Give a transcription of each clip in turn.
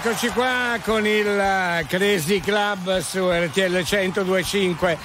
eccoci qua con il eh, Crazy Club su RTL 1025.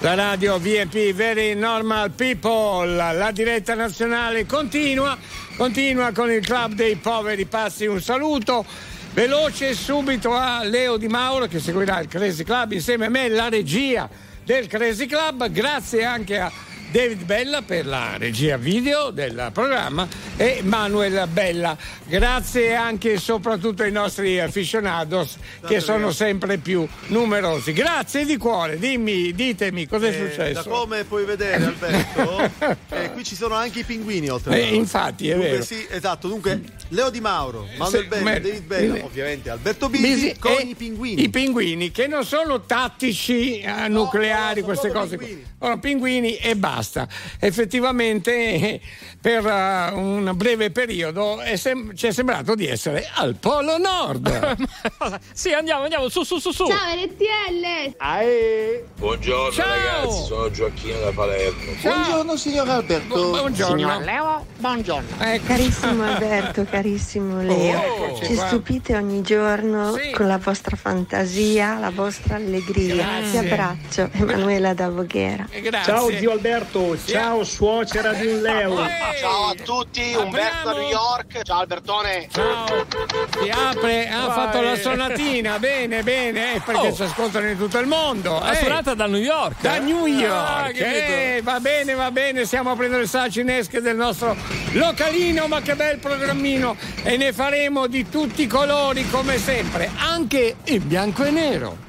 La radio VP Very Normal People, la diretta nazionale continua, continua con il Club dei Poveri Passi. Un saluto veloce subito a Leo Di Mauro che seguirà il Crazy Club insieme a me, la regia del Crazy Club. Grazie anche a David Bella per la regia video del programma e Manuel Bella. Grazie anche e soprattutto ai nostri aficionados che sono sempre più numerosi. Grazie di cuore, dimmi, ditemi cosa è Eh, successo. Come puoi vedere, Alberto, eh, qui ci sono anche i pinguini oltre a Eh, infatti, è Dunque, vero. Sì, esatto. Dunque, Leo Di Mauro, Manuel Sì, Bella, ma- David Bella, eh, ovviamente Alberto Bisi, Bisi con i pinguini. I pinguini che non sono tattici eh, nucleari, no, queste sono cose. pinguini. Sono pinguini e basta. Effettivamente eh, per eh, un breve periodo è sem- ci è sembrato di essere al Polo Nord. sì, andiamo, andiamo, su, su, su, su. Ciao RTL! Buongiorno Ciao. ragazzi, sono Gioacchino da Palermo. Buongiorno signor Alberto. Bu- buongiorno. Leo, buongiorno. Ecco. Carissimo Alberto, carissimo Leo, eccoci ci qua. stupite ogni giorno Sì. con la vostra fantasia, la vostra allegria. Grazie. Ti abbraccio, Emanuela da Voghera. Eh, Grazie. Ciao zio Alberto, ciao suocera di un Leo. Ciao a tutti, Umberto. New York. Ciao Albertone. Ciao, si apre, ha Vai. fatto la sonatina, bene, bene, eh, perché Oh. ci ascoltano in tutto il mondo. La eh. suonata da New York. Da New Ah, York, capito. eh, va bene, va bene, stiamo aprendo le salcinesche del nostro localino, ma che bel programmino e ne faremo di tutti i colori come sempre, anche in bianco e nero.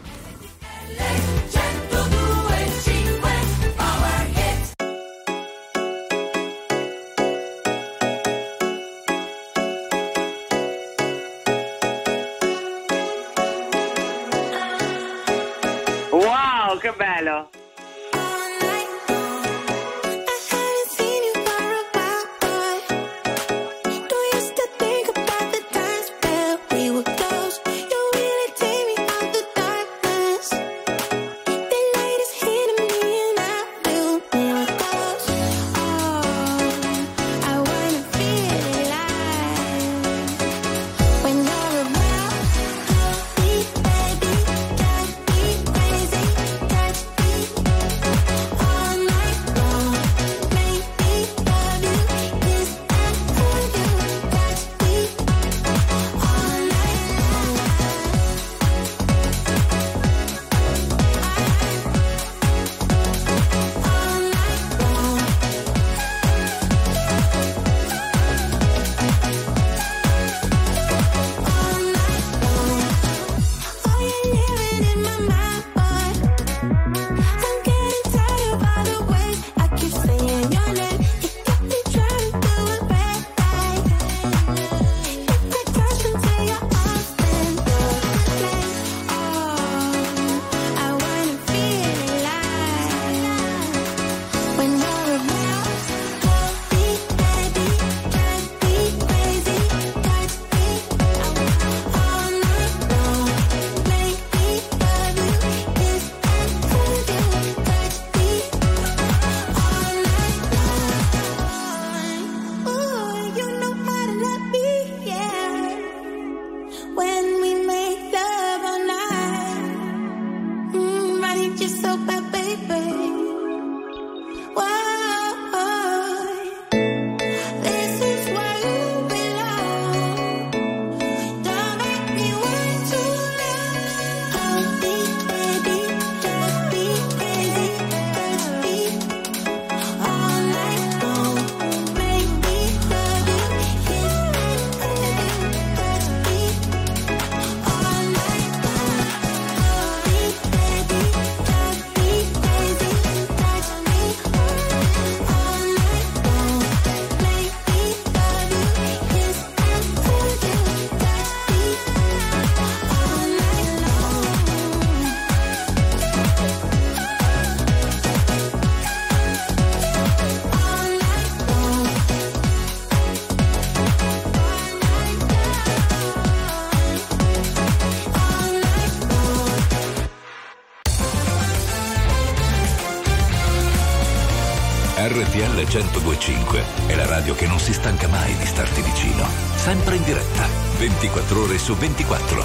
Si stanca mai di starti vicino. Sempre in diretta, 24 ore su 24.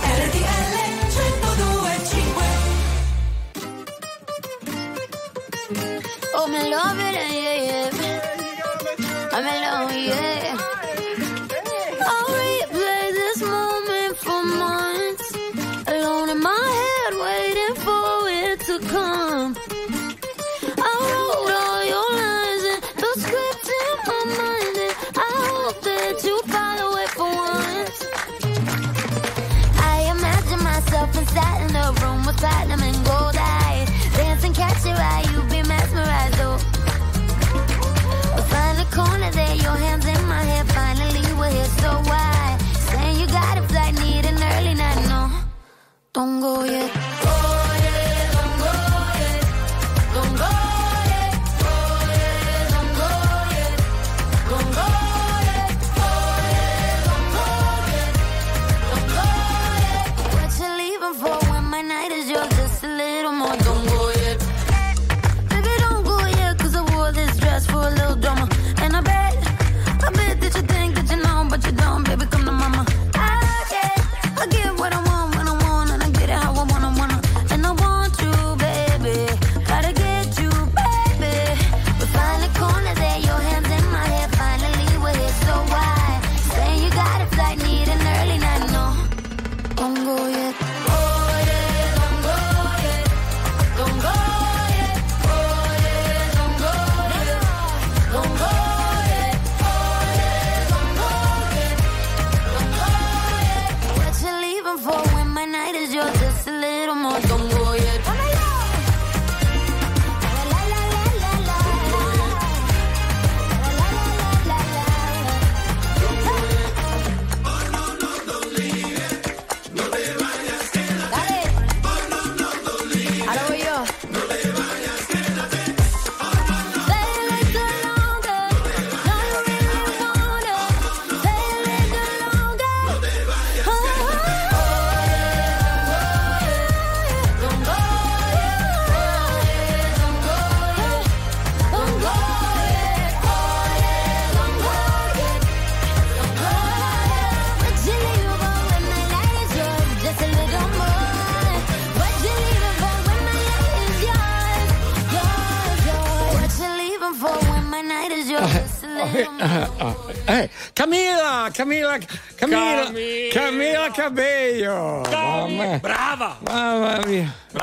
RTL 1025 Oh, me love it, yeah, yeah. I'm in love, 冬过夜。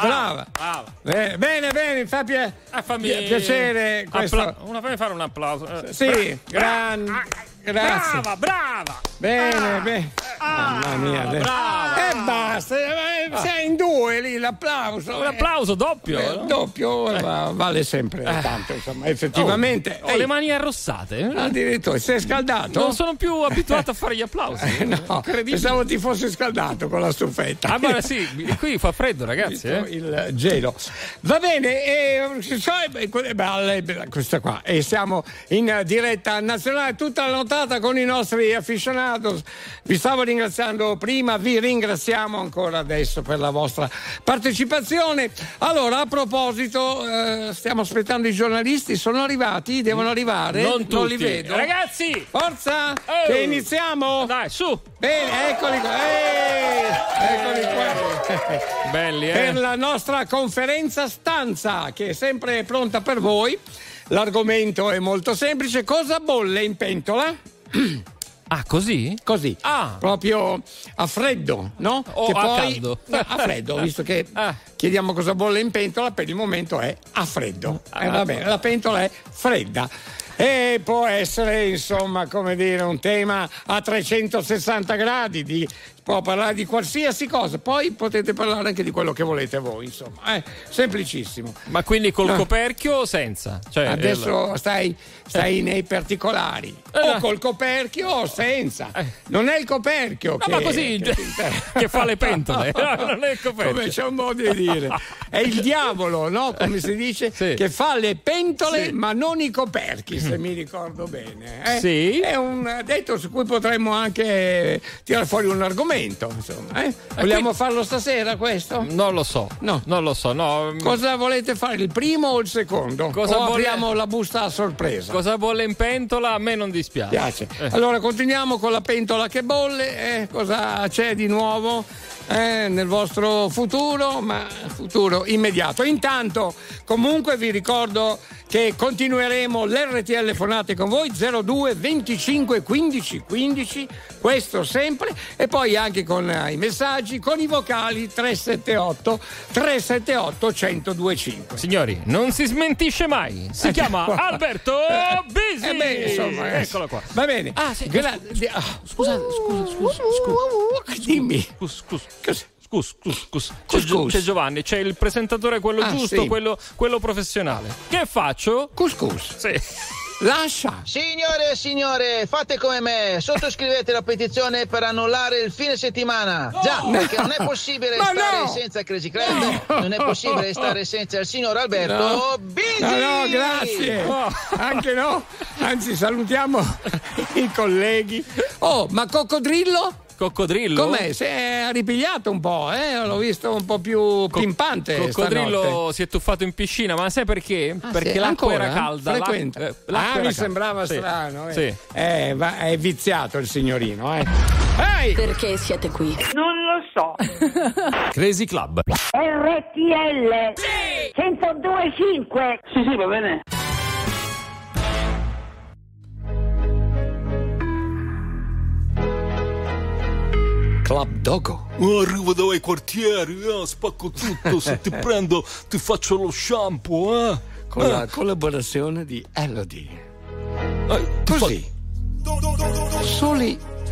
Brava. Brava! Bene, bene, bene, fa pia- Eh, piacere. Appla- una, fammi fare un applauso. Eh, Sì, gran- grazie. Brava, brava! Bene, bene. Mamma mia, brava. E basta, eh, sei in due lì, l'applauso. Un applauso doppio. Eh, no? doppio eh, va- vale sempre tanto, insomma, effettivamente. Ho le mani arrossate. eh? Addirittura, sei scaldato? Non sono più abituato a fare gli applausi. Eh, no, pensavo ti fossi scaldato con la stufetta. Ah, ma sì, qui fa freddo, ragazzi. Eh? il gelo. Va bene, e, questa qua. E siamo in diretta nazionale tutta la nottata con i nostri aficionados. Vi stavo ringraziando prima, vi ringraziamo ancora adesso per la vostra partecipazione. Allora, a proposito, eh, stiamo aspettando i giornalisti, sono arrivati, devono arrivare, Non li tutti. vedo. Ragazzi! Forza, Oh! che iniziamo. Dai, su! Bene, eccoli qua. Ehi, eccoli qua. Belli, eh? Per la nostra conferenza stanza, che è sempre pronta per voi. L'argomento è molto semplice. Cosa bolle in pentola? Ah, così? Così, Ah. proprio a freddo, no? O a caldo? No, a freddo, visto che Ah. chiediamo cosa bolle in pentola, per il momento è a freddo. Eh, Ah. va bene, la pentola è fredda. E può essere, insomma, come dire, un tema a 360 gradi, di- può parlare di qualsiasi cosa, poi potete parlare anche di quello che volete voi, insomma. È semplicissimo. Ma quindi col No. coperchio o senza? Cioè, Adesso stai, stai nei particolari. Eh, O col coperchio o senza. Eh. Non è il coperchio No, che, ma così che, che fa le pentole. No, non è il coperchio. Come c'è un modo di dire. È il diavolo, no? Come si dice? Sì. Che fa le pentole Sì. ma non i coperchi, se mi ricordo bene. eh? Sì. È un detto su cui potremmo anche tirare fuori un argomento. Momento, insomma. eh? Vogliamo farlo stasera questo? Non lo so. No. Non lo so, no. Cosa volete fare, il primo o il secondo? Cosa o vuole- apriamo la busta a sorpresa? Cosa bolle in pentola a me non dispiace. piace. Eh. Allora continuiamo con la pentola che bolle. eh, cosa c'è di nuovo eh, nel vostro futuro? Ma futuro immediato. Intanto, comunque, vi ricordo che continueremo l'RTL Fonate con voi 02 25 15 15. Questo sempre. E poi anche con eh, i messaggi, con i vocali 378 378 1025. Signori, non si smentisce mai. Si Eh, chiama qua. Alberto Bisi. Eh beh, insomma, eh. Eccolo qua. Va bene. Ah, sì. Gra- di- ah, Scusate, scusa, scusa, scusa. Dimmi. Scus, scus. Cos'è? Scus, scus, scus. C'è, Cus, Gio- cus. c'è Giovanni, c'è il presentatore, quello Ah, giusto, sì. quello, quello professionale. Che faccio? Couscous. Sì. Lascia. Signore e signore, fate come me, sottoscrivete la petizione per annullare il fine settimana. Già, perché non è possibile Ma stare no! senza Crazy Club, non è possibile stare senza il signor Alberto No. Bisi. No, no, grazie. Anche no. Anzi, salutiamo i colleghi. Oh, ma coccodrillo? Coccodrillo? Com'è? Si è ripigliato un po', eh? L'ho visto un po' più pimpante. Coccodrillo stanotte. si è tuffato in piscina, ma sai perché? Ah, perché sì? l'acqua Ancora? era calda. Frequenta. eh, l'acqua ah, era mi calda. sembrava Sì. strano. Eh. Sì. Eh, va- è viziato il signorino, eh. Ehi! Perché siete qui? Non lo so. Crazy Club. RTL 102.5 Sì, sì, va bene. Club Dogo. Oh, arrivo dai quartieri, eh, spacco tutto, se ti prendo ti faccio lo shampoo, eh. Con la collaborazione di Elodie. Eh, Così. Soli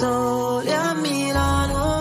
sole a Milano.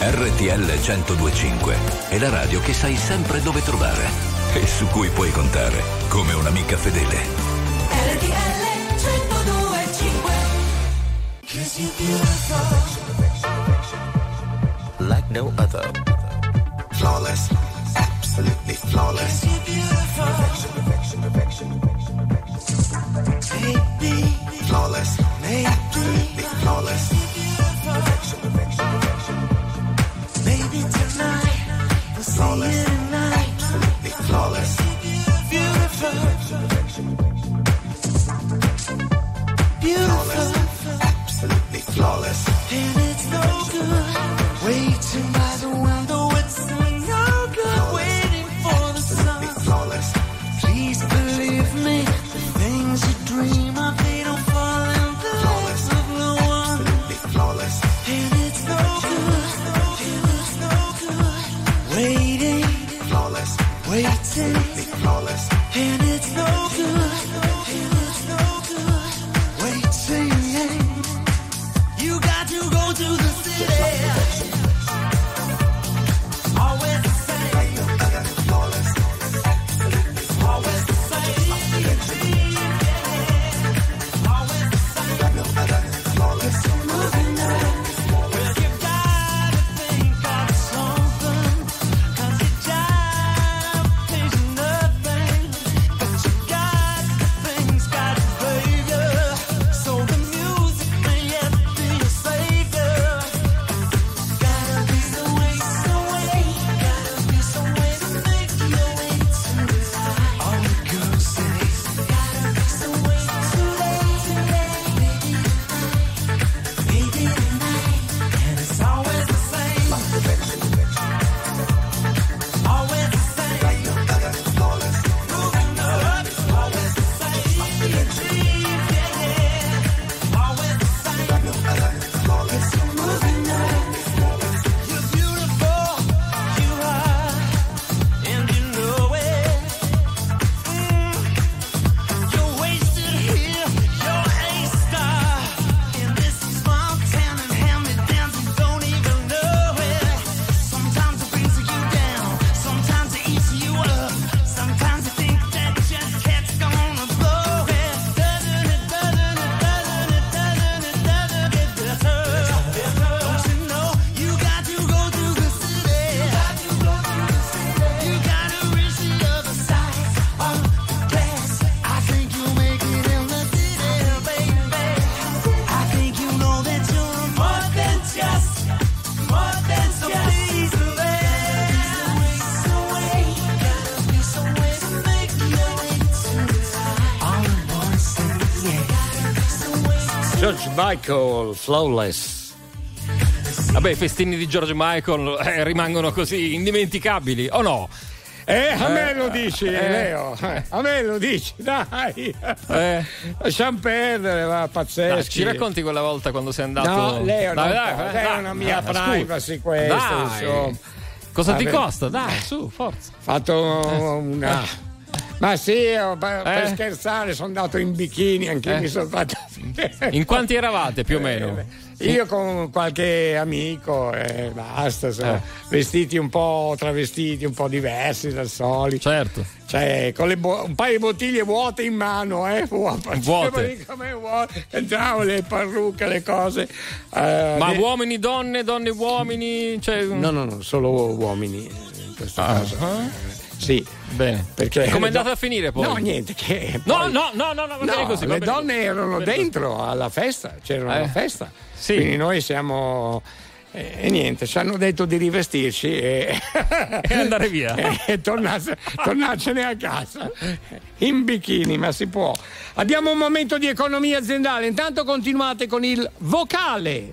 RTL 1025 è la radio che sai sempre dove trovare e su cui puoi contare come un'amica fedele. RTL 1025 Cause you're beautiful Michael, Flawless. Vabbè, i festini di George Michael eh, rimangono così indimenticabili, o no? Eh, a me Eh, lo dici, eh, Leo. Eh, A me lo dici, dai. Eh. Lasciamo perdere, va, pazzesco. Dai, ci racconti quella volta quando sei andato. No, Leo, Dai, dai, può, dai, è dai, una mia privacy questa, Dai. insomma. Cosa ti Vabbè. costa? Dai, su, forza. fatto una. Ma sì, ho- per, Eh? scherzare sono andato in bikini, anche Eh. mi sono fatto. In quanti eravate più o meno? Io con qualche amico e basta, insomma, Eh. vestiti un po' travestiti, un po' diversi dal solito. Certo. Cioè, con bo- un paio di bottiglie vuote in mano, eh? Vuote. Vuote. Le parrucche, le cose. eh, Ma de- uomini, donne, donne, uomini? Cioè... No, no, no, solo uomini eh, in questo Ah. caso. Eh, Sì. Bene. Perché E com'è le andata a finire poi? No, niente, che. No, poi- no, no, no, no, No, così. le donne erano dentro alla festa, c'erano Eh. alla festa. Sì. Quindi noi siamo. E, e niente, ci hanno detto di rivestirci e, E andare via. e tornarsi- tornarcene a casa in bikini, ma si può. Abbiamo un momento di economia aziendale. Intanto continuate con il vocale.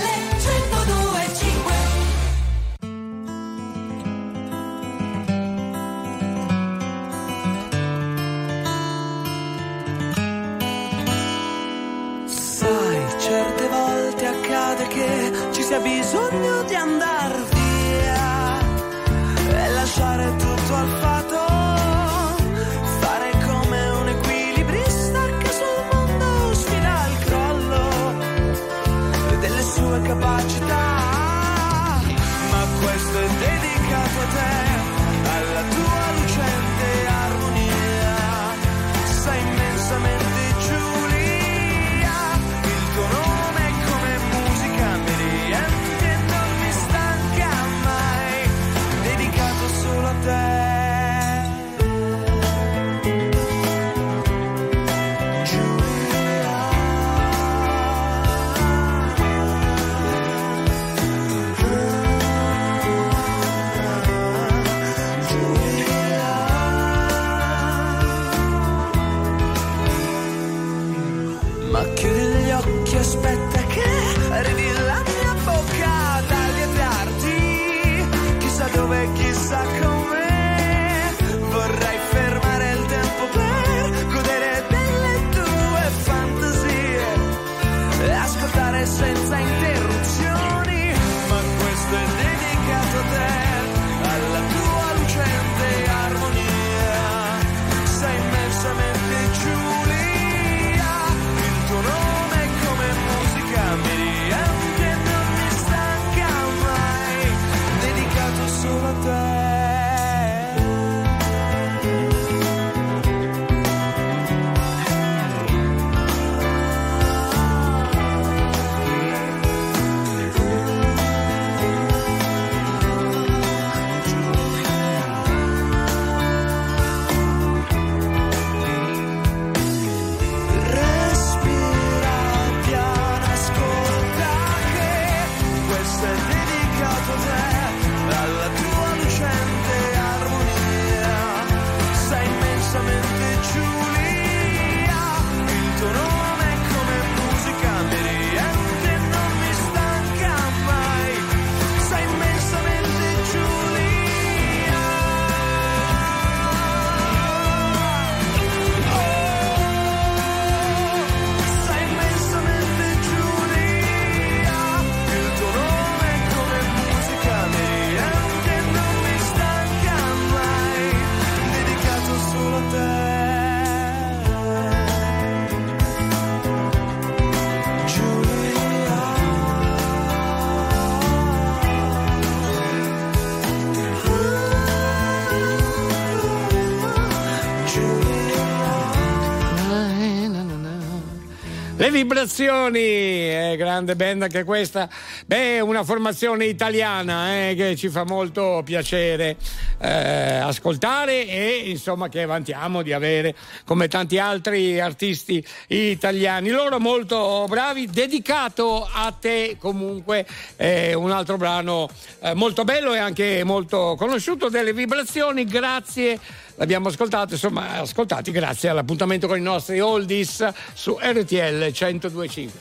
vibrazioni, eh, grande band anche questa. Beh, una formazione italiana eh, che ci fa molto piacere eh, ascoltare e insomma che vantiamo di avere come tanti altri artisti italiani. Loro molto bravi, dedicato a te comunque eh, un altro brano eh, molto bello e anche molto conosciuto delle vibrazioni. Grazie l'abbiamo ascoltato, insomma, ascoltati grazie all'appuntamento con i nostri oldies su RTL 1025.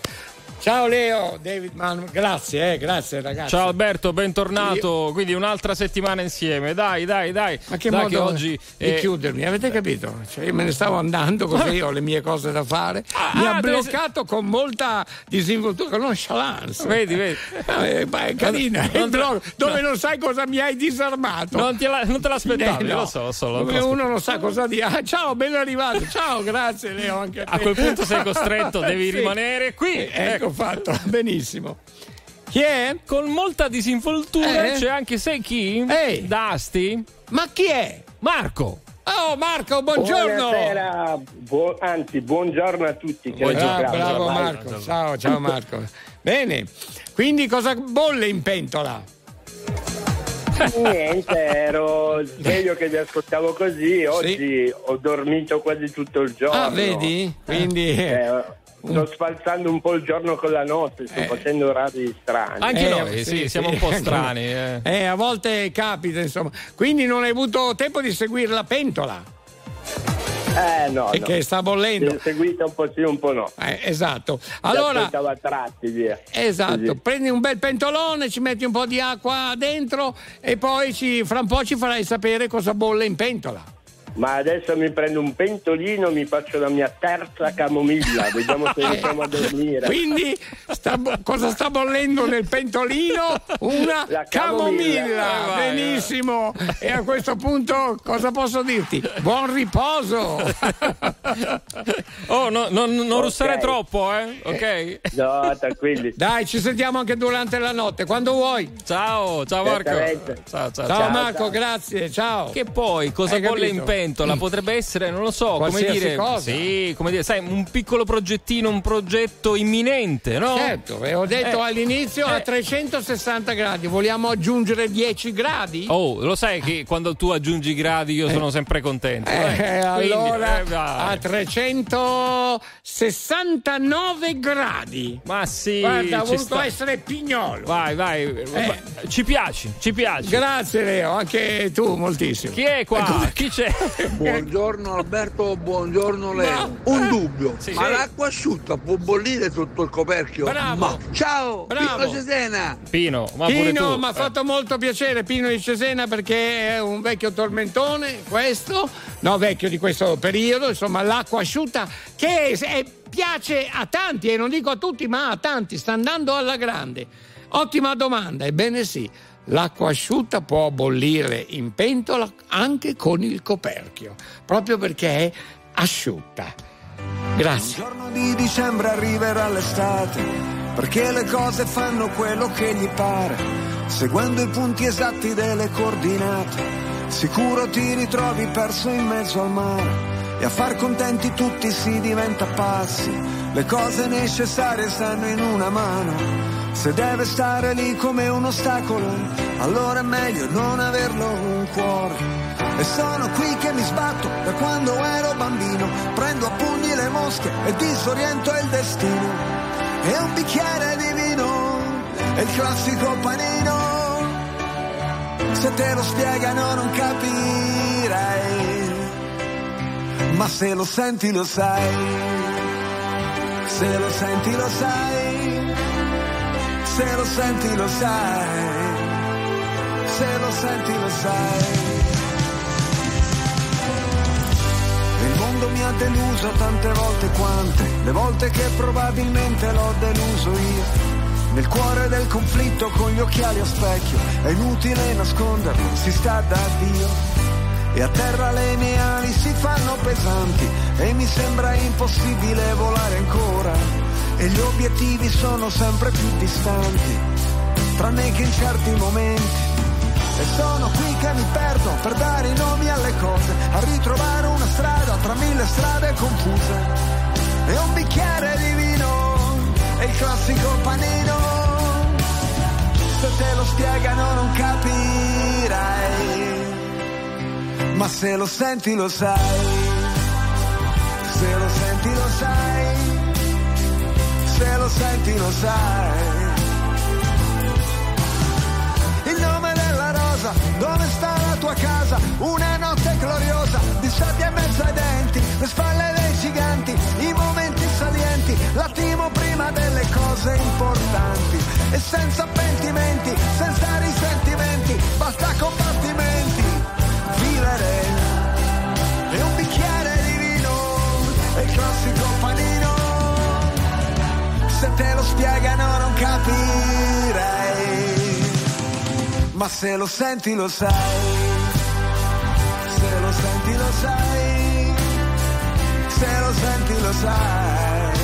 Ciao Leo, David Manu, grazie, eh, grazie ragazzi. Ciao Alberto, bentornato. Quindi un'altra settimana insieme. Dai, dai, dai. Ma che Dai modo che oggi di eh, chiudermi, avete capito? Cioè, io me ne stavo andando così, ho le mie cose da fare. Mi ah, ha bloccato con molta disinvoltura, con nonchalance. Vedi, vedi. Eh, ma è carina, Non- il blog dove non sai cosa mi hai disarmato. Non, te la- non te l'aspettavi, Eh, no. lo so, lo so. lo Dove uno non sa cosa dire. Ah, ciao, ben arrivato. Ciao, grazie Leo. Anche a, te. A quel punto sei costretto, devi Sì. rimanere qui. Eh, ecco fatto, benissimo. Chi è? Con molta disinvoltura Eh? c'è anche, sai chi? Ehi. Dasti? Ma chi è? Marco. Oh Marco, buongiorno. Buonasera, buo- anzi buongiorno a tutti. che Bravo, ringraziamo. bravo Vai. Marco. Ciao, ciao Marco. Bene. Quindi cosa bolle in pentola? Niente, ero sveglio che vi ascoltavo così, oggi ho dormito quasi tutto il giorno. Ah, vedi? Quindi Eh, sto spalzando un po' il giorno con la notte, sto facendo orari strani. Anche Eh, noi, sì, siamo un po' strani. eh. Eh, a volte capita, insomma. Quindi non hai avuto tempo di seguire la pentola. Eh no, E no. che sta bollendo. Sì, Seguita un po' sì, un po' no. Eh, esatto. Si Allora, a tratti, via. esatto, Così. prendi un bel pentolone, ci metti un po' di acqua dentro e poi ci- fra un po' ci farai sapere cosa bolle in pentola. Ma adesso mi prendo un pentolino, mi faccio la mia terza camomilla, vediamo se riusciamo a dormire. Quindi sta bo- cosa sta bollendo nel pentolino? Una La camomilla. camomilla. Eh, vai, Benissimo. E a questo punto cosa posso dirti? Buon riposo. Oh, no- non, non Ok. russare troppo, eh? Ok? No, tranquilli. Dai, ci sentiamo anche durante la notte, quando vuoi. Ciao, ciao Marco. Ciao, ciao, Ciao, ciao. Marco, grazie. Ciao. Che poi cosa Hai bolle capito? in pentola? Potrebbe essere, non lo so, come dire. cosa. Sì, come dire, sai, un piccolo progettino, un progetto imminente, no? Certo, ve ho detto Eh, all'inizio a eh. 360 gradi. Vogliamo aggiungere 10 gradi? Oh, lo sai che quando tu aggiungi gradi io sono sempre contento. Eh, eh. Quindi, allora eh, a 369 gradi. Ma sì, Guarda, ho voluto sta. essere pignolo. Vai, vai. Ci piaci, ci piaci. Grazie Leo, anche tu moltissimo. Chi è qua? Chi c'è? Buongiorno Alberto, buongiorno Leo. Un dubbio, Sì. ma Sì. l'acqua asciutta può bollire sotto il coperchio? Bravo. Ma ciao, Bravo. Pino Cesena. Pino, ma Pino, mi ha Eh. fatto molto piacere Pino di Cesena perché è un vecchio tormentone, questo, no vecchio di questo periodo, insomma l'acqua asciutta che è- piace a tanti e non dico a tutti ma a tanti, sta andando alla grande. Ottima domanda, ebbene sì, l'acqua asciutta può bollire in pentola anche con il coperchio, proprio perché è asciutta. Grazie. giorno di dicembre arriverà l'estate, perché le cose fanno quello che gli pare, seguendo i punti esatti delle coordinate. Sicuro ti ritrovi perso in mezzo al mare e a far contenti tutti si diventa pazzi. Le cose necessarie stanno in una mano. Se deve stare lì come un ostacolo, allora è meglio non averlo un cuore. E sono qui che mi sbatto da quando ero bambino. Prendo a pugni le mosche e disoriento il destino. E un bicchiere di vino è il classico panino. Se te lo spiegano non capirai. Ma se lo senti lo sai. Se lo senti lo sai. Se lo senti lo sai. Se lo senti lo sai. Il mondo mi ha deluso tante volte quante, le volte che probabilmente l'ho deluso io. Nel cuore del conflitto con gli occhiali a specchio, è inutile nasconderlo, si sta da Dio. E a terra le mie ali si fanno pesanti e mi sembra impossibile volare ancora. E gli obiettivi sono sempre più distanti, tranne che in certi momenti. E sono qui che mi perdo per dare i nomi alle cose, a ritrovare una strada tra mille strade confuse. E un bicchiere di vino classico panino. Se te lo spiegano non capirai, ma se lo senti lo sai, senti lo sai. Il nome della rosa, dove sta la tua casa? Una notte gloriosa, di sabbia in mezzo ai denti, le spalle dei giganti, i momenti salienti, l'attimo prima delle cose importanti. E senza pentimenti, senza risentimenti, basta combattimenti, vivere. E un bicchiere di vino, e classico. Se te lo spiegano non capirei ma se lo senti lo sai, se lo senti lo sai, se lo senti lo sai,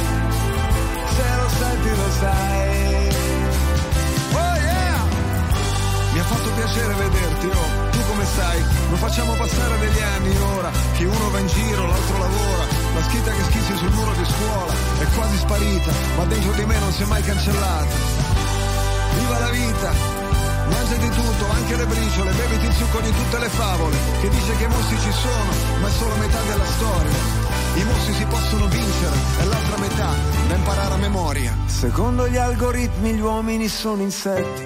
se lo senti lo sai. Oh yeah! Mi ha fatto piacere vederti, oh, tu come stai? Non facciamo passare degli anni ora, che uno va in giro, l'altro lavora, la scritta che schizzi sul muro di scuola è quasi sparita, ma dentro di me non si è mai cancellata. Viva la vita! Mangia di tutto, anche le briciole, beviti il succo di tutte le favole, che dice che i mostri ci sono, ma è solo metà della storia. I mostri si possono vincere, e l'altra metà da imparare a memoria. Secondo gli algoritmi gli uomini sono insetti,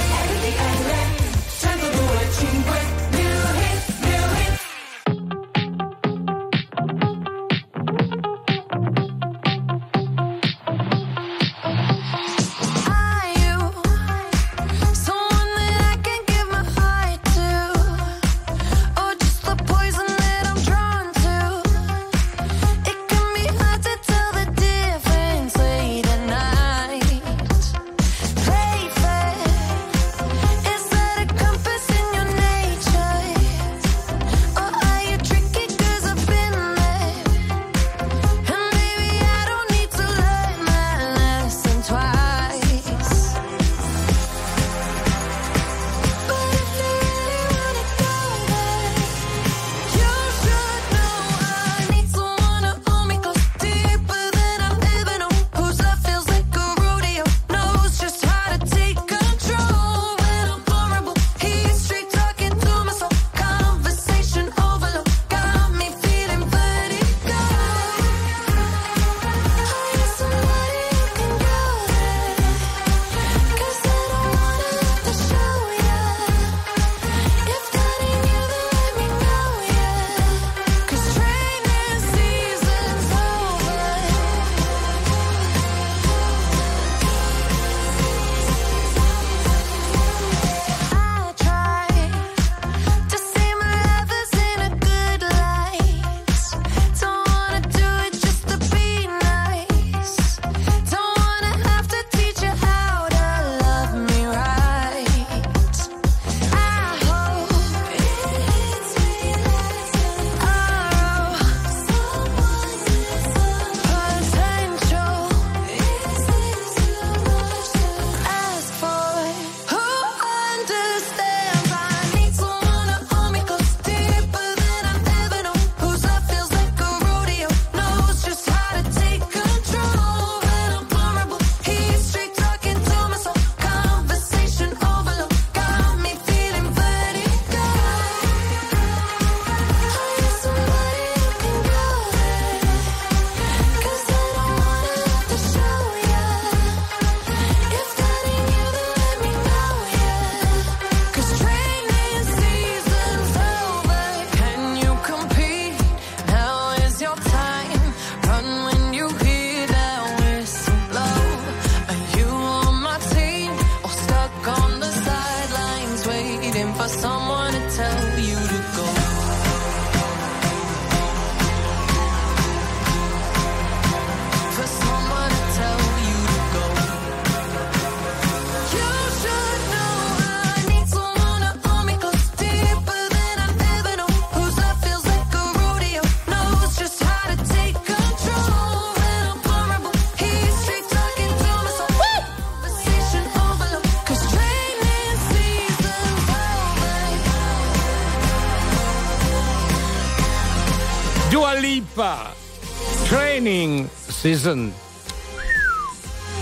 Season.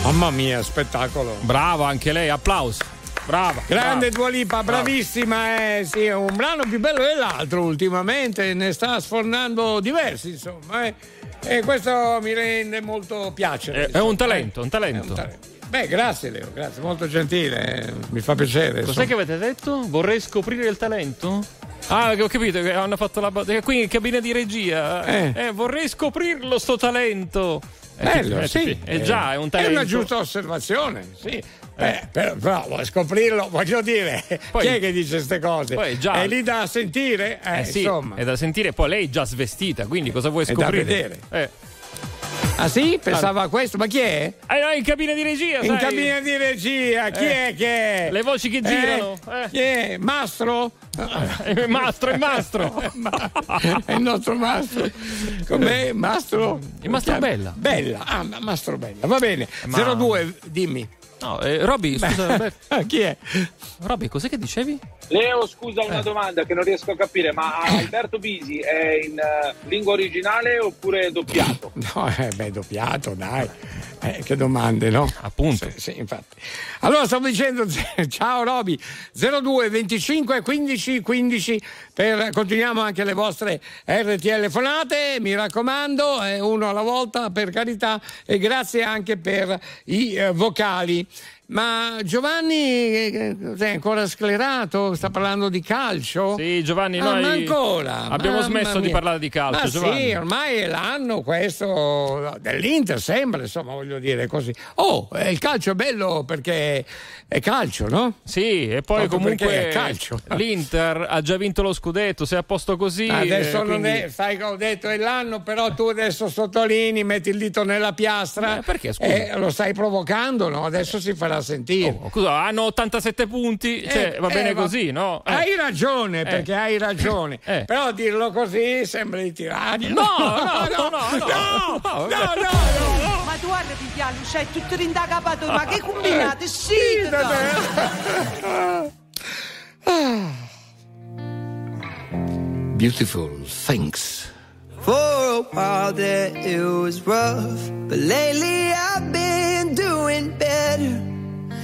Mamma mia, spettacolo. Brava anche lei, applauso. Brava. Grande brava. Dua Lipa, Brava. bravissima, eh, sì, è un brano più bello dell'altro ultimamente, ne sta sfornando diversi, insomma, eh. e questo mi rende molto piacere. È, è un insomma, talento, eh. un talento. È un talento. Beh, grazie Leo, grazie, molto gentile, eh, mi fa piacere. Cos'è che avete detto? Vorrei scoprire il talento? Ah, ho capito che hanno fatto la battuta. Qui in cabina di regia. Eh. Eh, vorrei scoprirlo sto talento. Eh, Bello, sì. eh, già, è un talento. È una giusta osservazione, sì. Eh, però, però vuoi scoprirlo, voglio dire, Poi- chi è che dice queste cose? Poi già- È lì da sentire? Eh, Eh sì, è da sentire. Poi lei è già svestita, quindi cosa vuoi È da scoprire? vedere. Eh. Ah sì? Pensava a questo, ma chi è? Eh, no, in cabina di regia, In sai. cabina di regia, chi Eh, è che è? Le voci che girano. Eh, Chi è? Mastro? Eh, mastro, il mastro. è il nostro mastro. Com'è? Mastro? Il Mastro Bella. Bella, ah, ma- Mastro Bella, va bene. Ma- 02, dimmi. No, eh, Robby, scusa, Beh, Robby. chi è? Robby, cos'è che dicevi? Leo, scusa Eh. una domanda che non riesco a capire, ma Alberto Bisi è in eh, lingua originale oppure doppiato? No, eh, beh, doppiato, dai. Eh, che domande, no? Appunto. Sì, sì, infatti. Allora, stavo dicendo, ciao Roby, 02 25 15 15, per, continuiamo anche le vostre RTL fonate, mi raccomando, eh, uno alla volta, per carità, e grazie anche per i eh, vocali. Ma Giovanni eh, è ancora sclerato? Sta parlando di calcio? Sì, Giovanni, Ah, noi ancora? abbiamo Mamma smesso di mia. parlare di calcio, Ma Giovanni. sì, ormai è l'anno questo dell'Inter, sembra, insomma, voglio dire così. Oh, eh, il calcio è bello perché è calcio, no? Sì, e poi Proprio comunque è calcio. l'Inter ha già vinto lo scudetto, se è a posto così. Adesso eh, non quindi- è, sai che ho detto è l'anno, però tu adesso sottolinei, metti il dito nella piastra. Eh, perché, scusa? Eh, lo stai provocando, no? Adesso si farà sentire. Oh, scusa, hanno 87 punti, cioè, Eh, va bene eh, così, no? Eh. Hai ragione, perché hai ragione. Eh. Però dirlo così sembra di tirare. No, no, no, no, no. no, no, no, no. Ma tu guarda pigliarlo, c'è tutto rindacapato, ma che combinate? Sì, Beautiful, thanks. For a while there it was rough, but lately I've been doing better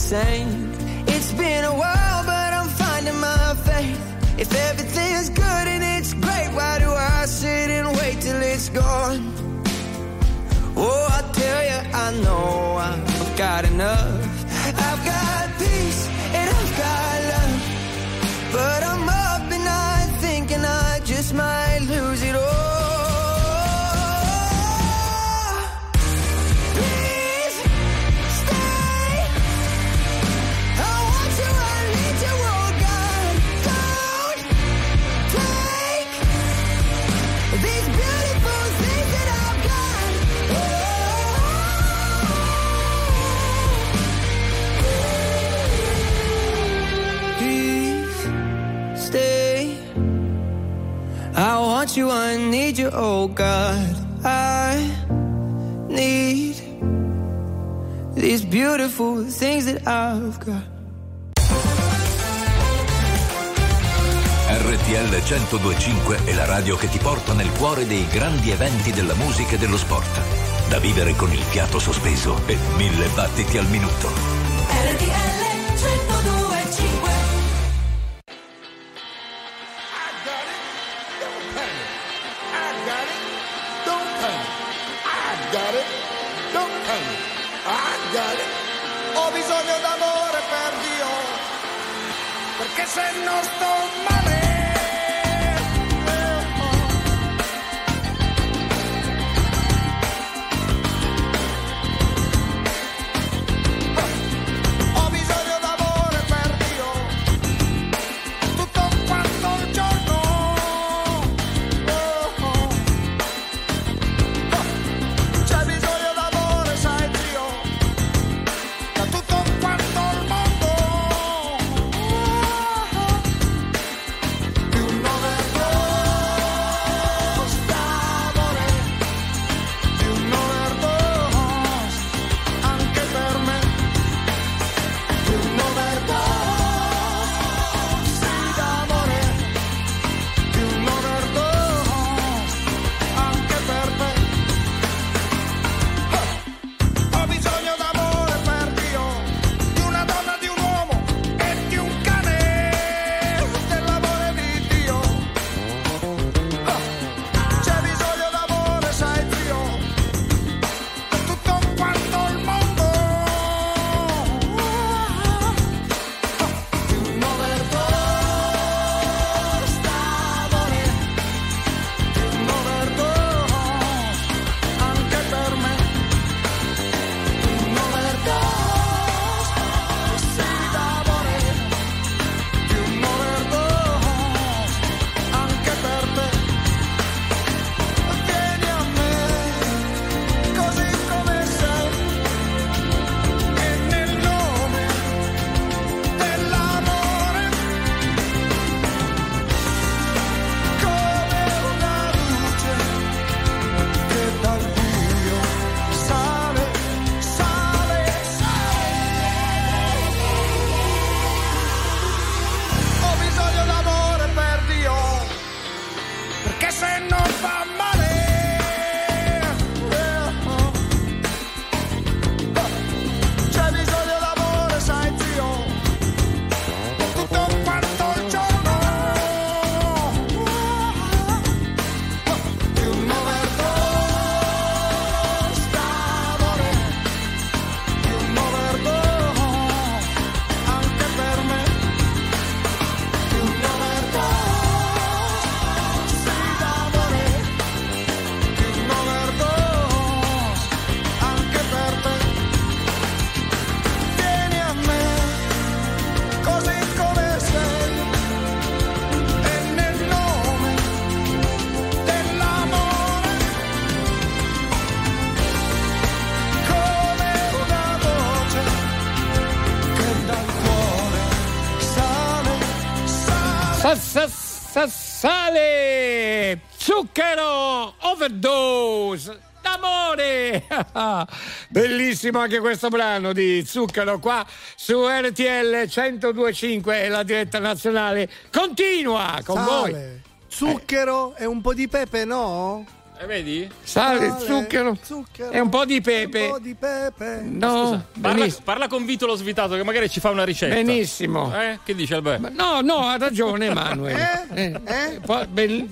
same. Oh God. I need these beautiful things that I've got. RTL 1025 è la radio che ti porta nel cuore dei grandi eventi della musica e dello sport. Da vivere con il fiato sospeso e mille battiti al minuto. Bellissimo anche questo brano di Zucchero qua su RTL 1025 e la diretta nazionale continua con voi. Sale, zucchero e un po' di pepe, no? E vedi? Sale, Sale, zucchero, zucchero e un po' di pepe. Un po' di pepe. No, Scusa, parla, parla con Vito lo svitato che magari ci fa una ricetta. Benissimo. Eh? Che dice Alberto? No, no, ha ragione Emanuele. Eh, poi, bell-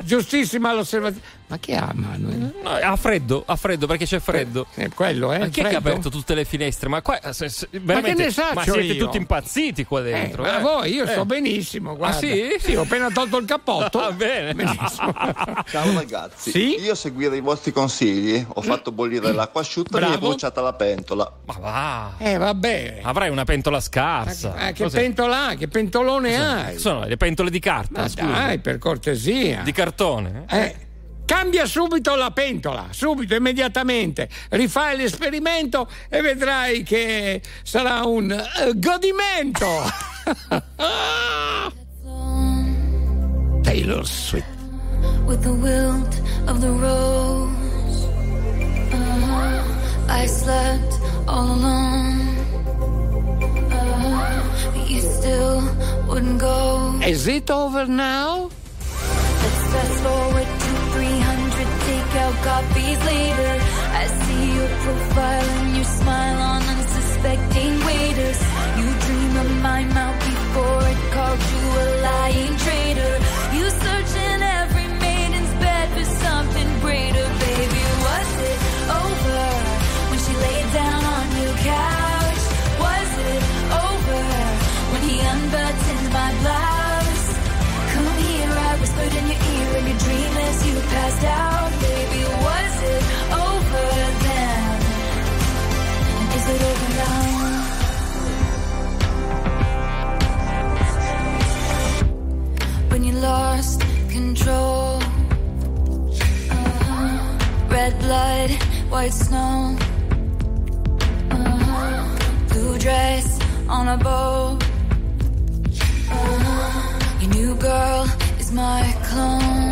giustissima l'osservazione. Ma che ha Emanuele? No, ha freddo, ha freddo perché c'è freddo. È quello, eh? Ma chi è che ha aperto tutte le finestre? Ma qua se- se- veramente, ne saccio ma siete io? tutti impazziti qua Eh, dentro. ma eh. voi, io Eh. sto benissimo. Guarda. Ah, sì? Sì, ho appena tolto il cappotto. Ah, bene. Benissimo. Ciao ragazzi, Sì? io a seguire i vostri consigli ho fatto bollire l'acqua asciutta e mi è Bravo. bruciata la pentola. Ma va. Eh, vabbè. Avrai una pentola scarsa. Eh, che Cos'è? pentola, che pentolone hai? Sono le pentole di carta, Ma scusa. dai, per cortesia. Di cartone? Eh, cambia subito la pentola, subito, immediatamente. Rifai l'esperimento e vedrai che sarà un eh, godimento. Taylor Swift. with the wilt of the rose. Uh-huh. I slept all alone. Uh-huh. But you still wouldn't go. Is it over now? Let's fast forward 300 takeout copies later. I see your profile and your smile on unsuspecting waiters. You dream of my mouth before it called you a lying traitor. Baby, was it over then? Is it over now? When you lost control. Uh-huh. Red blood, white snow. Uh-huh. Blue dress on a. Uh-huh. Your new girl is my clone.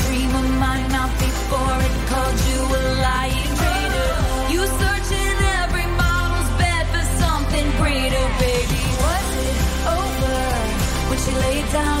down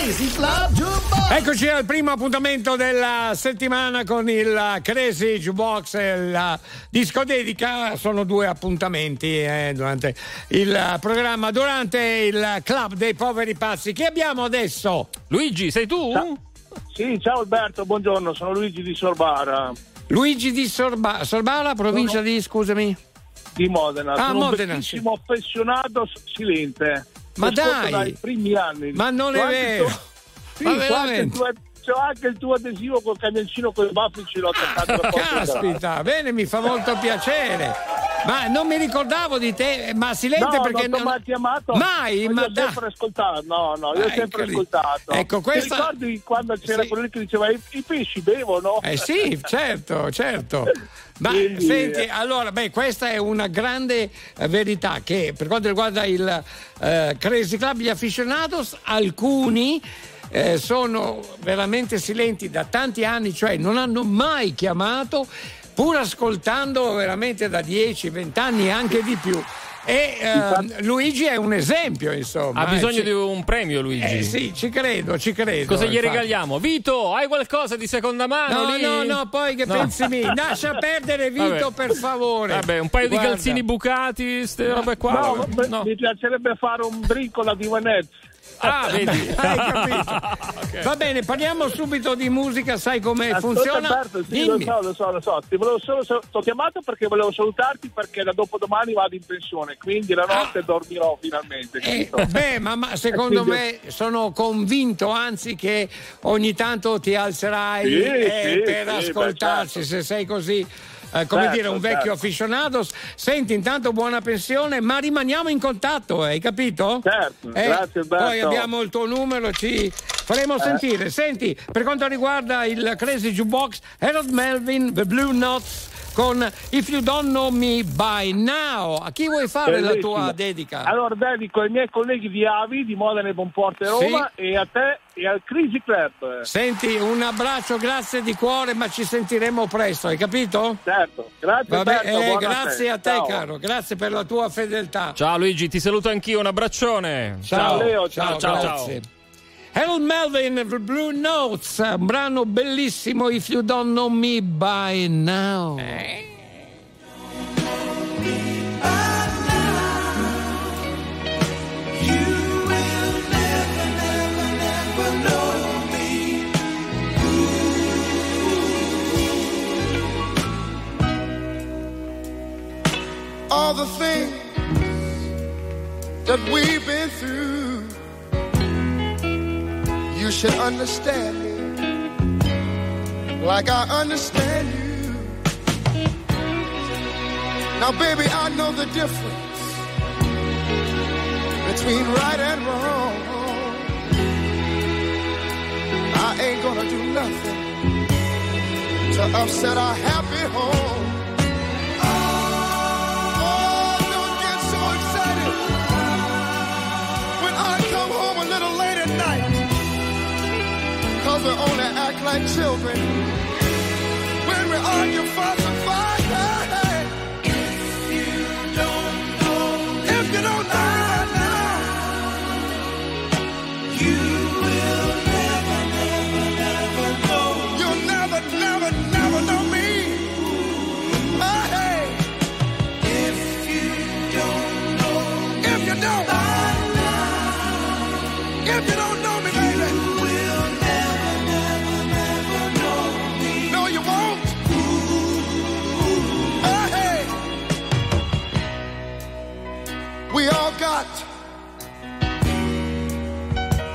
Crazy Club Jukebox. Eccoci al primo appuntamento della settimana con il Crazy Jukebox e la disco dedica. Sono due appuntamenti eh, durante il programma, durante il Club dei Poveri Pazzi. Chi abbiamo adesso? Luigi, sei tu? Sì, ciao Alberto, buongiorno, sono Luigi di Sorbara. Luigi di Sorba- Sorbara, provincia di, scusami. Di Modena. Ah, sono Modena, un bellissimo affezionato s- silente. Ma ascolto dai! dai primi anni. Ma non è vero. tuo- Sì, Ma c'ho anche, il veramente? tuo, c'ho anche il tuo adesivo col camioncino con i baffi ce l'ho attaccato da in Caspita, bene, mi fa molto piacere. Ma non mi ricordavo di te, ma silente No, perché non t'ho mai chiamato. Mai, io ma ho dai. sempre ascoltato. No, no, io ho Ah, sempre lì. ascoltato. Ecco, questa- Ti ricordi quando c'era quello lì che diceva i, i pesci bevono? Eh sì, certo, certo. Ma Quindi- senti, allora, beh, questa è una grande eh, verità che per quanto riguarda il eh, Crazy Club, gli aficionados, alcuni eh, sono veramente silenti da tanti anni, cioè non hanno mai chiamato, pur ascoltando veramente da 10-20 anni e anche di più. E eh, Luigi è un esempio, insomma. Ha eh, bisogno ci- di un premio, Luigi. Eh, sì, ci credo, ci credo. Cosa gli infatti. regaliamo? Vito, hai qualcosa di seconda mano? No, lì? no, no, poi che No. pensi mi? Lascia perdere Vito, Vabbè. per favore. Vabbè, un paio Guarda. di calzini bucati, ste robe qua. No, No. mi piacerebbe fare un drink con la Divanezzi. Ah, vedi. Hai capito? Va bene, parliamo subito di musica, sai come Ascolta, funziona? Alberto, sì, Dimmi. lo so, lo so, lo so. Ti volevo solo, ti ho chiamato perché volevo salutarti perché da dopodomani vado in pensione, quindi la notte dormirò finalmente. Ah. Eh, beh, ma, ma secondo Quindi- me sono convinto, anzi, che ogni tanto ti alzerai Sì, eh, sì, per sì, ascoltarci, beh, se sei così. Eh, come Certo, dire, un vecchio certo. aficionados. Senti, intanto buona pensione, ma rimaniamo in contatto, eh, hai capito? Certo, grazie, Alberto. Poi abbiamo il tuo numero, ci faremo Eh. sentire. Senti, per quanto riguarda il Crazy Jukebox, Harold Melvin, The Blue Notes con If You Don't Know Me By Now. A chi vuoi fare la Bellissimo. tua dedica? Allora dedico ai miei colleghi di Avi, di Modena e Bonporte Roma e a te e al Crazy Club. Senti, un abbraccio, grazie di cuore, ma ci sentiremo presto, hai capito? Certo, grazie Vabbè, Alberto, eh, grazie a te, Ciao. caro, grazie per la tua fedeltà. Ciao Luigi, ti saluto anch'io, un abbraccione. Ciao, Leo, ciao, ciao, grazie. Harold Melvin, The Blue Notes, un brano bellissimo, If You Don't Know Me By Now. You will never, never, never know me. All the things that we've been through. You should understand me like I understand you. Now, baby, I know the difference between right and wrong. I ain't gonna do nothing to upset our happy home. We only act like children when we argue, fuss, and fight.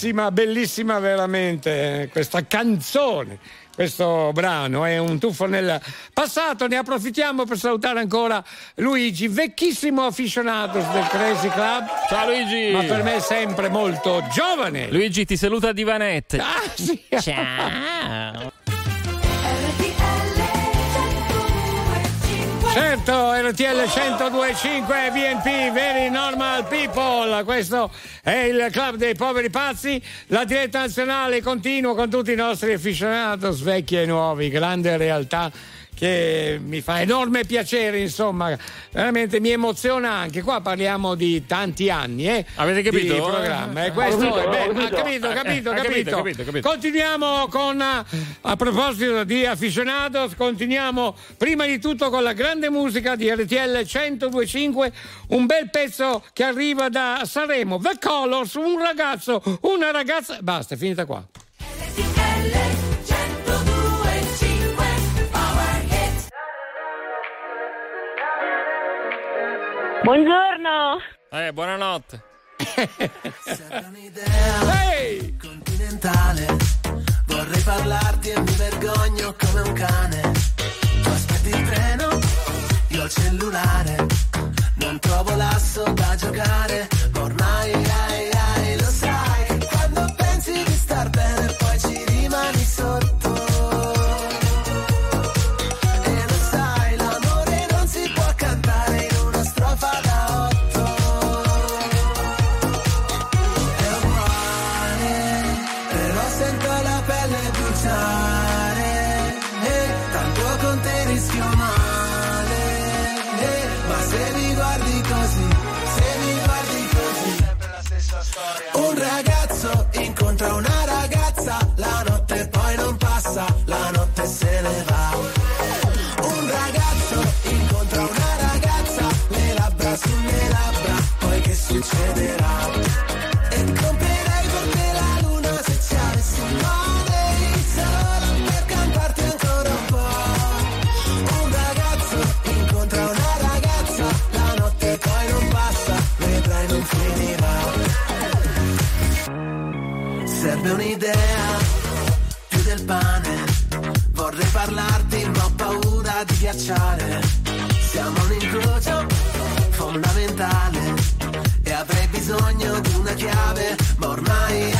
bellissima, bellissima veramente eh, questa canzone. Questo brano è un tuffo nel passato, ne approfittiamo per salutare ancora Luigi, vecchissimo aficionato del Crazy Club. Ciao Luigi! Ma per me sempre molto giovane. Luigi ti saluta Divanette. Ah, sì. Ciao. Certo, RTL 1025 BNP, Very Normal People. Questo è il club dei poveri pazzi. La diretta nazionale continua con tutti i nostri aficionados, vecchi e nuovi, grande realtà che mi fa enorme piacere, insomma, veramente mi emoziona anche. Qua parliamo di tanti anni, eh? Avete capito? Di programma. E Ho questo capito, è bello. Capito. capito, Eh, capito, ha capito, capito. capito, capito. Continuiamo con, a proposito di aficionados, continuiamo prima di tutto con la grande musica di RTL 1025, un bel pezzo che arriva da Sanremo, The Colors, un ragazzo, una ragazza, basta, è finita qua. Buongiorno. Eh, buonanotte. Serve un'idea hey! continentale. Vorrei parlarti e mi vergogno come un cane. Tu aspetti il treno, io il cellulare. Non trovo l'asso da giocare succederà. E comprerei per te la luna se ci avessi male Solo per cantarti ancora un po' Un ragazzo incontra una ragazza La notte poi non passa, vedrai non finirà. Serve un'idea, più del pane. Vorrei parlarti ma ho paura di ghiacciare. Siamo un incrocio fondamentale bisogno di una chiave, ma ormai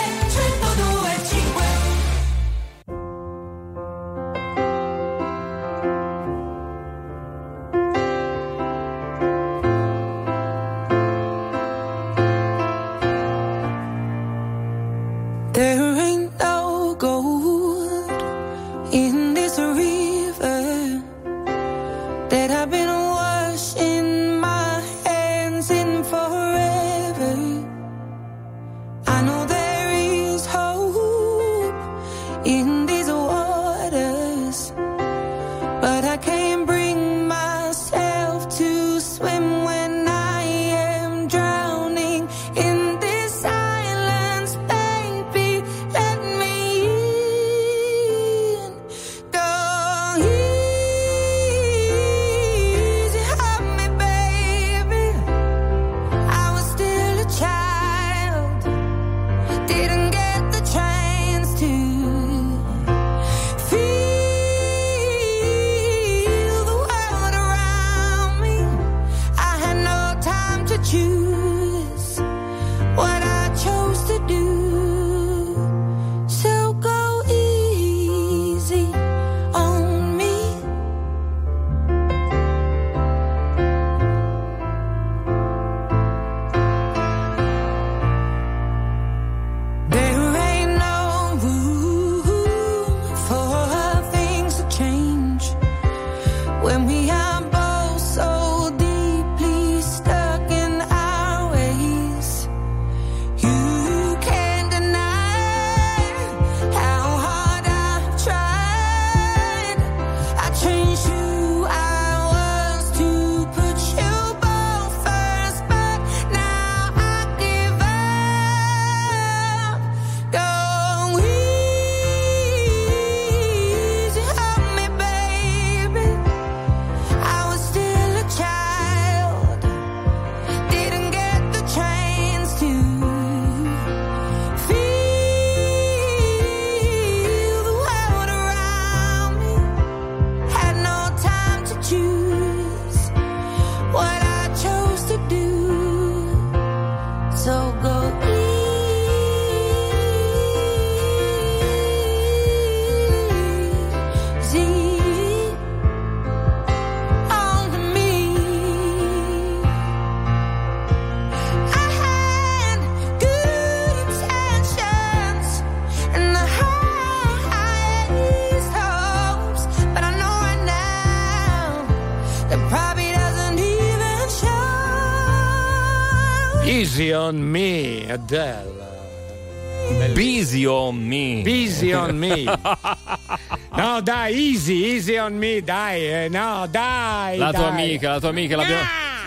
easy, easy on me, dai, eh, no, dai. La tua dai. amica, la tua amica, l'abbiamo,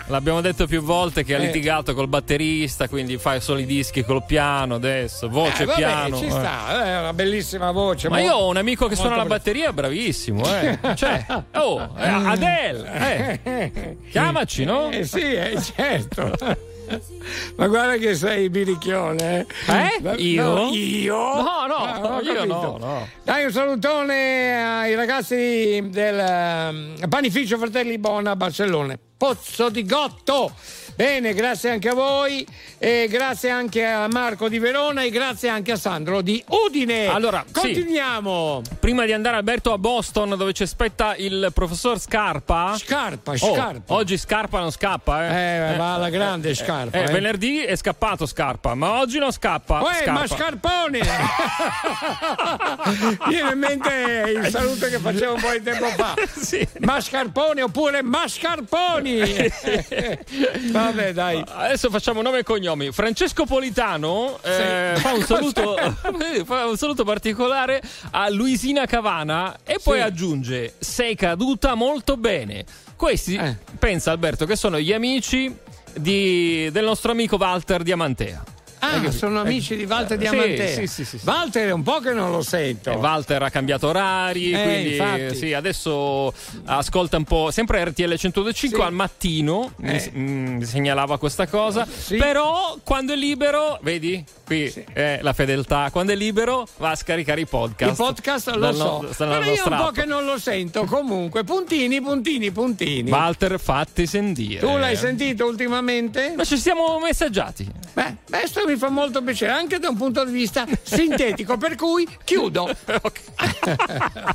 l'abbiamo detto più volte che ha Eh. litigato col batterista, quindi fai solo i dischi col piano adesso, voce Eh, vabbè, piano. ci eh. sta, è una bellissima voce. Ma molto- io ho un amico che suona la batteria, bravissimo, eh. Cioè, oh, eh, Adele, eh. Chiamaci, no? Eh sì, eh, certo. Ma guarda che sei biricchione. Eh? Ma- Io? no, io? No, no, Ah, io no, no. Dai un salutone ai ragazzi del ehm, panificio Fratelli Bona a Barcellona. Pozzo di Gotto. Bene, grazie anche a voi e grazie anche a Marco di Verona e grazie anche a Sandro di Udine. Allora, sì. continuiamo. Prima di andare Alberto a Boston dove ci aspetta il professor Scarpa. Scarpa, Oh, Scarpa. oggi Scarpa non scappa, eh. Eh, va alla grande Scarpa. Eh, eh. Venerdì è scappato Scarpa, ma oggi non scappa. Uè, Scarpa. ma Scarpone! Viene in mente il saluto che facevo un po' di tempo fa. Mascarpone oppure Mascarponi! Vabbè, dai. Adesso facciamo nome e cognomi. Francesco Politano eh, Sì. fa, un saluto, fa un saluto particolare a Luisina Cavana e poi aggiunge: Sei caduta molto bene. Questi, Eh. pensa Alberto, che sono gli amici di- del nostro amico Walter Diamantea. Ah, sono amici di Walter Sì, Diamantea. sì, sì, sì, sì. Walter è un po' che non lo sento. E Walter ha cambiato orari, Eh, quindi infatti. sì, adesso ascolta un po' sempre RTL 125 Sì. al mattino, mi, Eh. mm, mi segnalava questa cosa, però quando è libero, vedi, qui è la fedeltà, quando è libero va a scaricare i podcast. Il podcast lo dal so, no- però io un po' che non lo sento. Comunque, puntini, puntini, puntini. Walter, fatti sentire. Tu l'hai sentito ultimamente? Ma ci siamo messaggiati. Beh, questo mi fa molto piacere, anche da un punto di vista sintetico, per cui chiudo.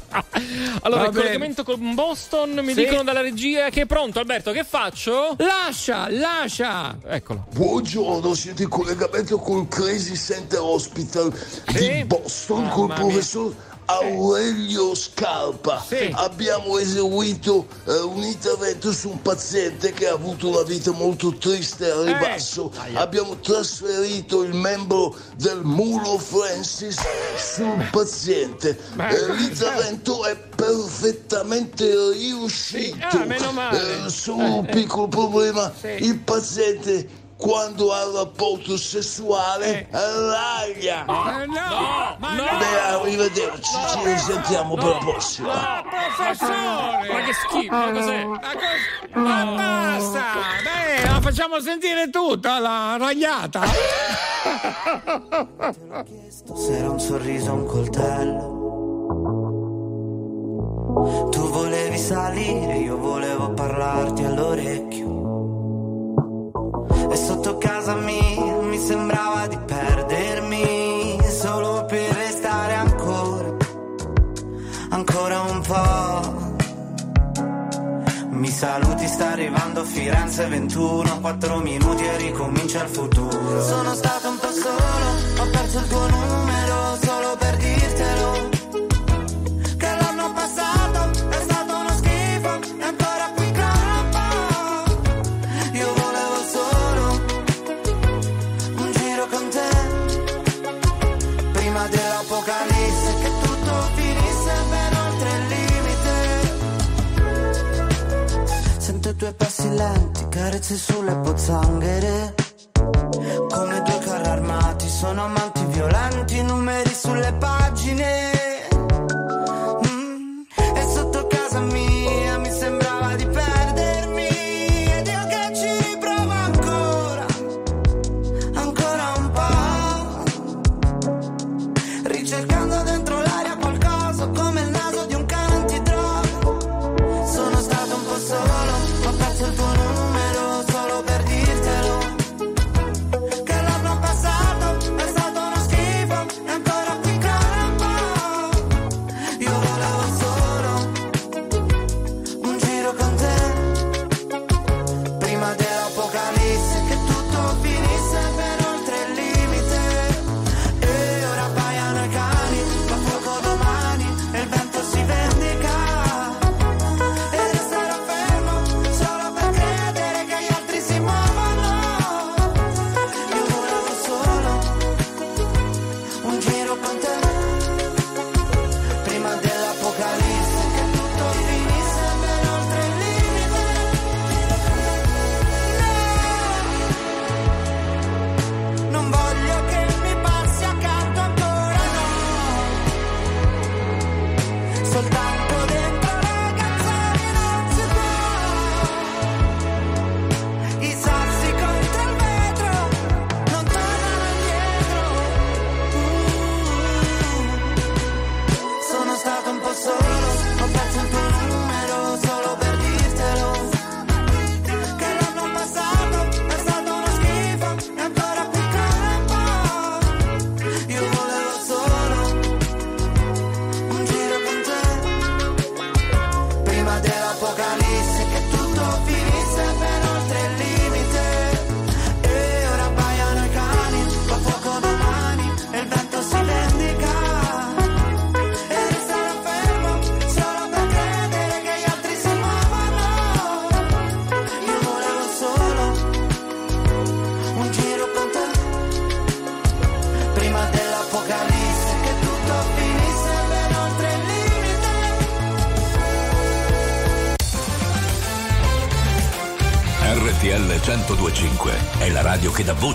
Allora, Va il bene. collegamento con Boston mi Sì. dicono dalla regia che è pronto, Alberto, che faccio? Lascia, lascia. Eccolo. Buongiorno, siete in collegamento col Crazy Center Hospital di Boston col Mamma mia. Aurelio Scarpa. Sì. Abbiamo eseguito eh, un intervento su un paziente che ha avuto una vita molto triste a ribasso. Abbiamo trasferito il membro del mulo Francis sul paziente. Eh, l'intervento è perfettamente riuscito. Ah, meno male. Eh, solo un piccolo problema. Sì. Il paziente quando ha rapporto sessuale raglia. Eh, no, ma no. Beh, arrivederci, ci risentiamo per la prossima. No, professore! Ma che schifo, ma cos'è? Ma, cos- ma basta! Beh, la facciamo sentire tutta, la ragliata. Se era un sorriso o un coltello. Tu volevi salire, io volevo parlarti all'orecchio. Sembrava di perdermi solo per restare ancora, ancora un po'. Mi saluti, sta arrivando Firenze 21, 4 minuti e ricomincia il futuro. Sono stato un po' solo, ho perso il tuo numero solo per dirtelo. Perdi sulle pozzanghere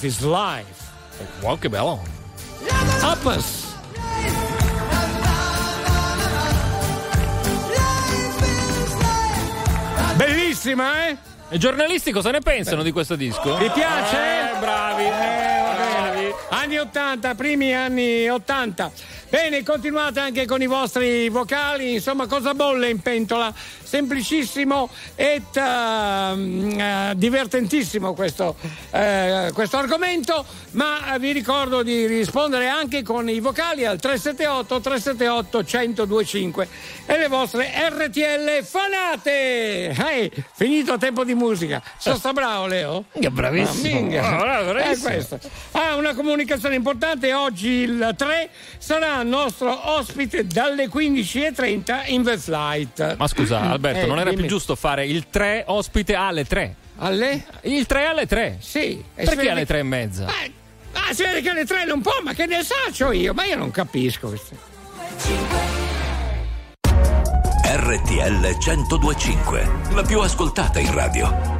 Life is life. Wow, che bello. Uppers. Bellissima, eh? I giornalisti cosa ne pensano di questo disco? Vi piace? Eh, bravi. Eh, va bene. Anni 80, primi anni 80. Bene, continuate anche con i vostri vocali, insomma, cosa bolle in pentola? Semplicissimo e divertentissimo questo, eh, questo argomento, ma vi ricordo di rispondere anche con i vocali al 378 378 1025 e le vostre RTL fanate. Ehi, finito tempo di musica. Sono sta bravo, Leo? Che bravissimo. Ah. Ah, bravissimo. È questo. Ah, una comunicazione importante. Oggi il 3 sarà nostro ospite dalle 15.30 in The Flight. Ma scusa, Alberto, Eh, non era dimmi. più giusto fare il 3 ospite alle 3? Alle? Il 3 alle 3? Sì. Si Perché alle 3 e mezza? Ah, si vede che alle 3 non può, ma che ne saccio io? Ma io non capisco questo. RTL 1025, la più ascoltata in radio.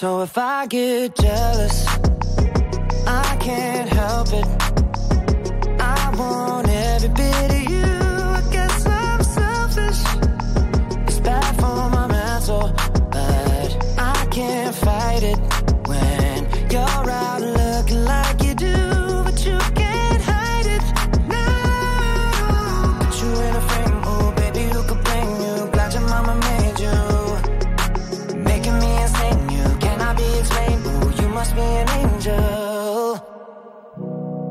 So if I get jealous, I can't help it. I want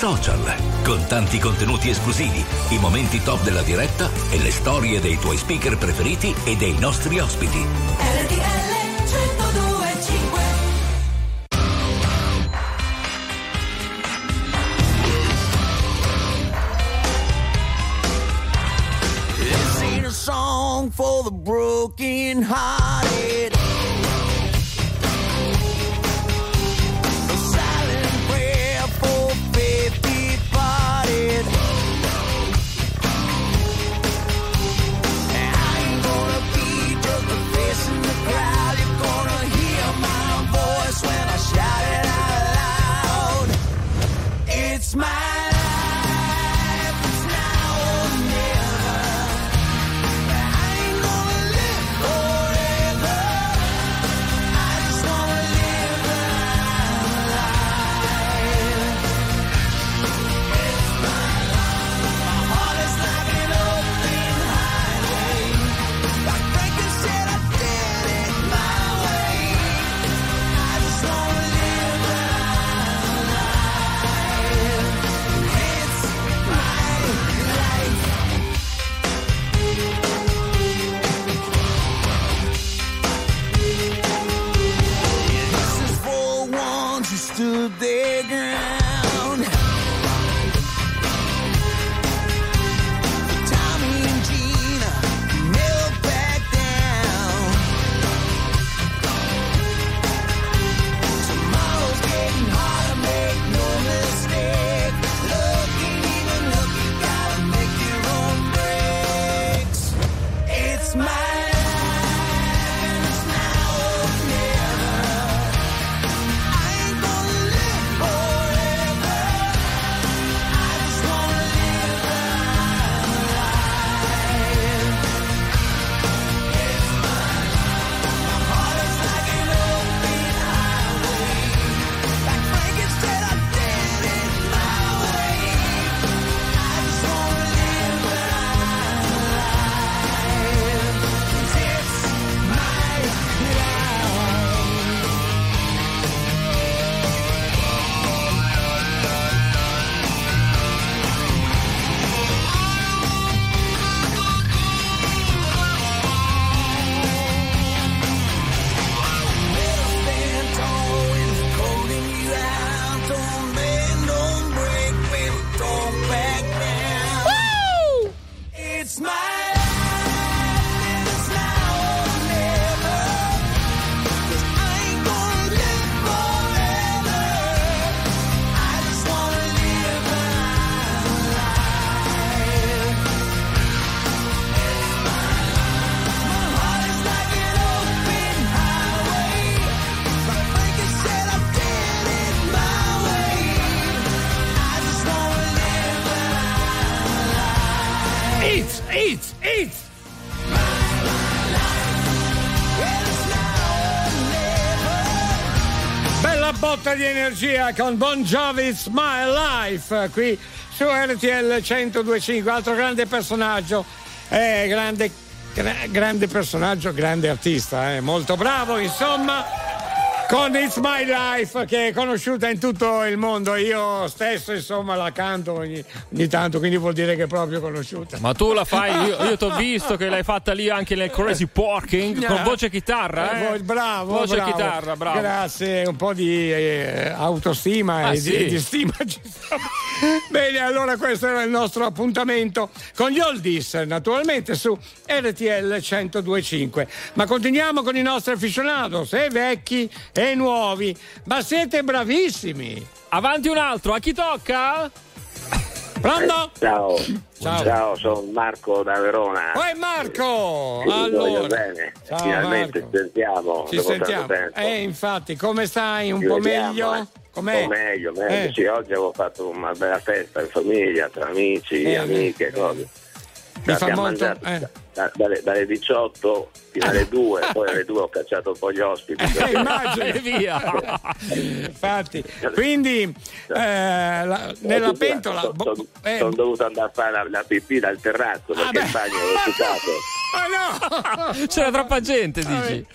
social, con tanti contenuti esclusivi, i momenti top della diretta e le storie dei tuoi speaker preferiti e dei nostri ospiti. Botta di energia con Bon Jovi's My Life qui su RTL 1025, altro grande personaggio, eh, grande, gra- grande personaggio, grande artista, eh, molto bravo insomma. Con It's My Life che è conosciuta in tutto il mondo, io stesso insomma la canto ogni, ogni tanto, quindi vuol dire che è proprio conosciuta. Ma tu la fai, io, io ti ho visto che l'hai fatta lì anche nel Crazy Porking con voce e chitarra. Eh, Eh? bravo, Voce bravo. e chitarra, bravo. Grazie, un po' di eh, autostima Ah, e sì. di, di stima ci sta. Bene, allora questo era il nostro appuntamento con gli oldies, naturalmente su RTL 1025. Ma continuiamo con i nostri aficionados, e vecchi e nuovi. Ma siete bravissimi! Avanti un altro, a chi tocca? Pronto? Ciao. Ciao. Ciao, sono Marco da Verona. Poi Marco! Voglio Allora, bene. Ciao, Finalmente Marco. ci sentiamo ci sentiamo. Eh, infatti, come stai? Un Ci po' vediamo, meglio? eh. Com'è? Po' meglio, meglio. Eh. Sì, oggi avevo fatto una bella festa in famiglia, tra amici, Eh, amiche, cose. Mi fa Abbiamo molto- mangiato eh. da- dalle, dalle 18 fino alle 2, poi alle 2 ho cacciato un po' gli ospiti. Eh, immagino. E via. Infatti, quindi eh, la- nella pentola. Sono, bo- eh, dovuto andare a fare la, la pipì dal terrazzo perché beh. il bagno è occupato. Ah, no! C'era troppa gente, dici.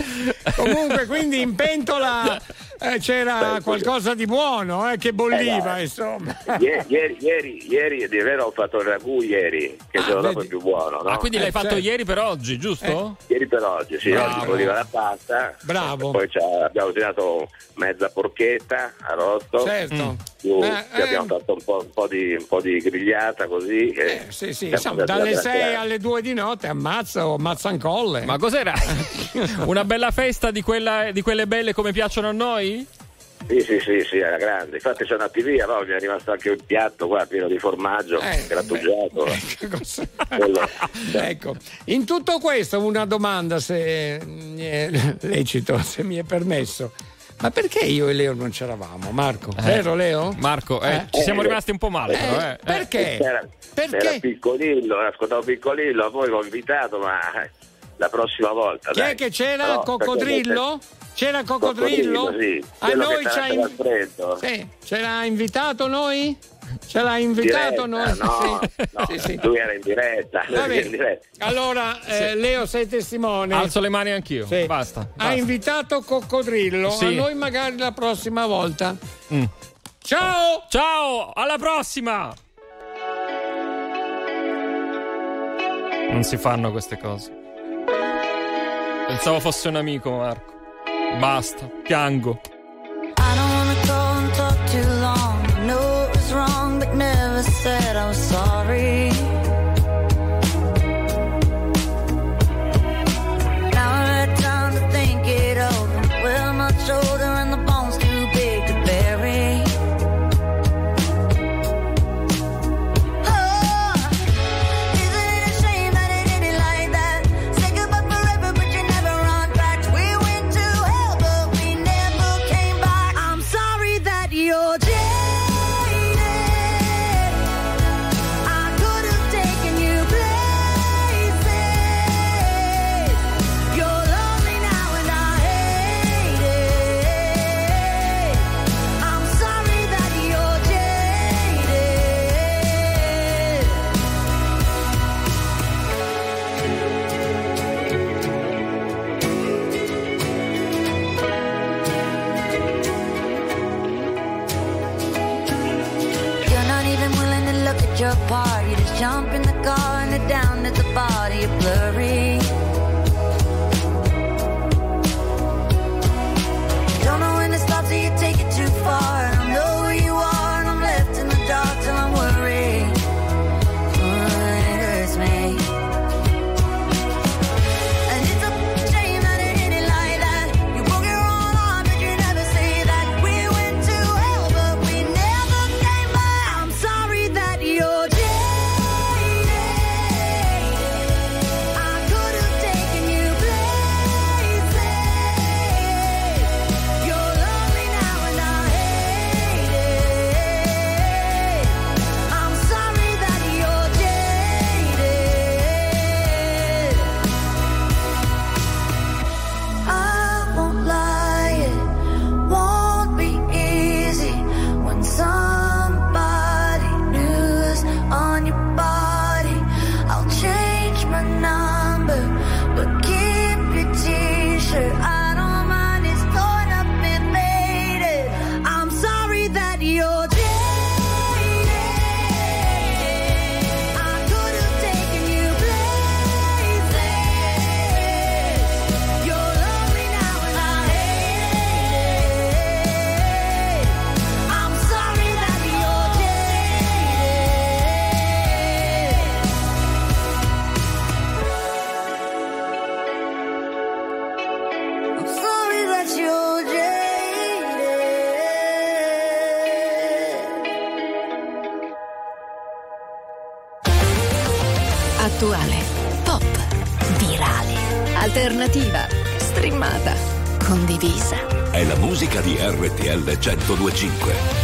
Comunque, quindi in pentola eh, c'era qualcosa di buono eh, che bolliva, Eh, insomma. Ieri, ieri, ieri, di vero ho fatto il ragù ieri, che il giorno dopo è vedi. più buono, no? Ah, quindi l'hai fatto ieri per oggi, giusto? Ieri per oggi, sì, Bravo. oggi bolliva la pasta. Bravo. Poi abbiamo tirato mezza porchetta arrosto. Certo. Più- Eh, più abbiamo fatto un po', un po' di, un po' di grigliata così. e Sì, sì, insomma, dalle a 6 grattanare. alle 2 di notte ammazza o mazzancolle. Ma cos'era? Una bella festa di, quella- di quelle belle come piacciono a noi? Sì, sì, sì, sì, era grande. Infatti sono andati via, no? mi è rimasto anche un piatto qua pieno di formaggio, Eh, grattugiato. Quello- Ecco, in tutto questo una domanda se è lecito, se mi è permesso. Ma perché io e Leo non c'eravamo, Marco? Vero Leo? Marco, eh, ci siamo rimasti un po' male, però, eh. Perché? Era, Perché? era piccolillo, era ascoltato piccolillo, poi l'ho invitato, ma eh, la prossima volta. Chi dai. è che c'era? Però, Coccodrillo? C'era Coccodrillo? Coccodrillo, sì. A Quello noi ci ha in-. Sì, ce l'ha invitato noi? Ce l'ha invitato Diretta, noi? No, Sì. no, Sì, sì. lui era in diretta. era bene. in diretta. Allora, eh, Leo, sei testimone. Alzo le mani anch'io. Sì. Basta. Ha basta. invitato Coccodrillo. Sì. A noi magari la prossima volta. Mm. Ciao! Ciao, alla prossima! Non si fanno queste cose. Pensavo fosse un amico, Marco. Basta, piango. I don't wanna go and talk too long. I know it was wrong, but never said I was sorry. 1025.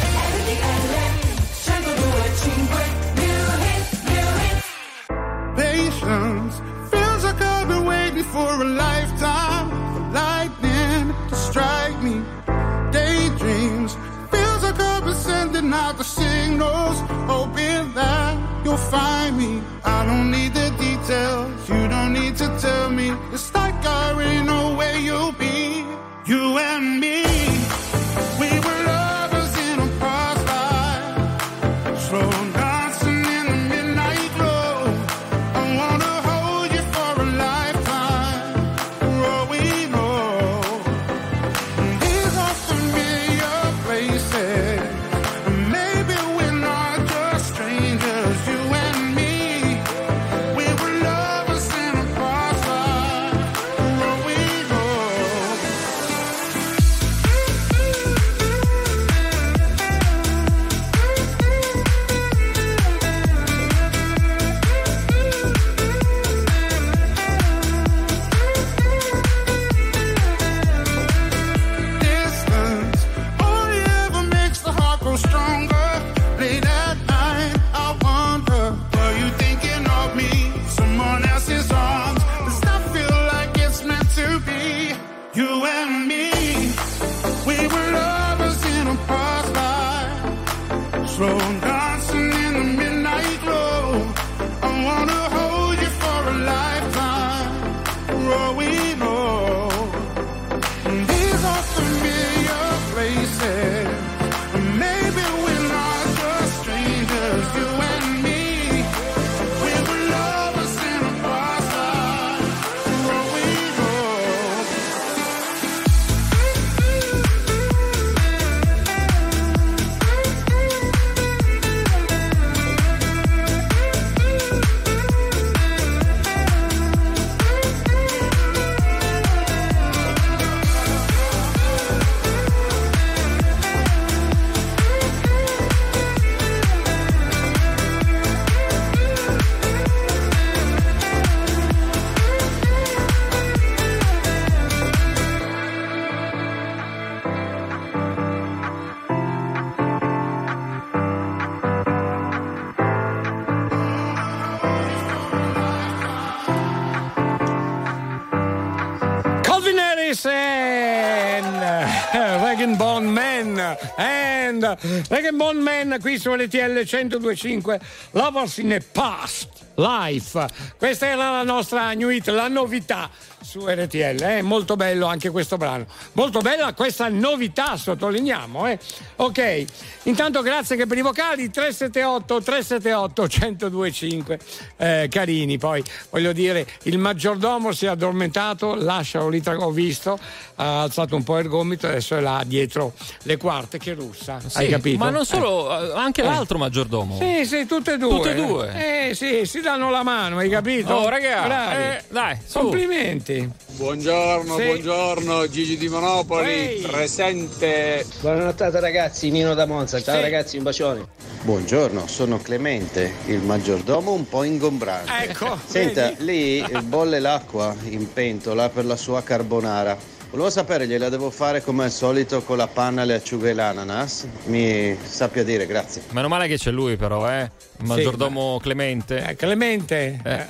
And Regan Bone Man qui su LTL 1025 Lovers in the Past Life. Questa era la nostra new hit, la novità su RTL, eh? molto bello anche questo brano. Molto bella questa novità, sottolineiamo. Eh? Ok, intanto grazie che per i vocali 378 378 1025 eh, carini, poi voglio dire il maggiordomo si è addormentato, lascialo lì, tra- ho visto, ha alzato un po' il gomito, adesso è là dietro le quarte che russa, hai Sì, capito? Ma non solo, eh, anche Eh. l'altro maggiordomo. Sì, sì, tutte e due. Tutte e due. Eh sì, si danno la mano, hai capito? Oh, raga, Bravi. eh, dai, su. Complimenti. Buongiorno, Sì. buongiorno, Gigi di Monopoli, Ehi. presente. Buonanotte ragazzi, Nino da Monza, ciao Sì. ragazzi, un bacione. Buongiorno, sono Clemente, il maggiordomo un po' ingombrante. Ecco, Senta, vedi? lì bolle l'acqua in pentola per la sua carbonara. Volevo sapere, gliela devo fare come al solito con la panna, le acciughe e l'ananas? Mi sappia dire, grazie. Meno male che c'è lui, però, eh. Il maggiordomo Clemente. Eh, Clemente, Eh. eh,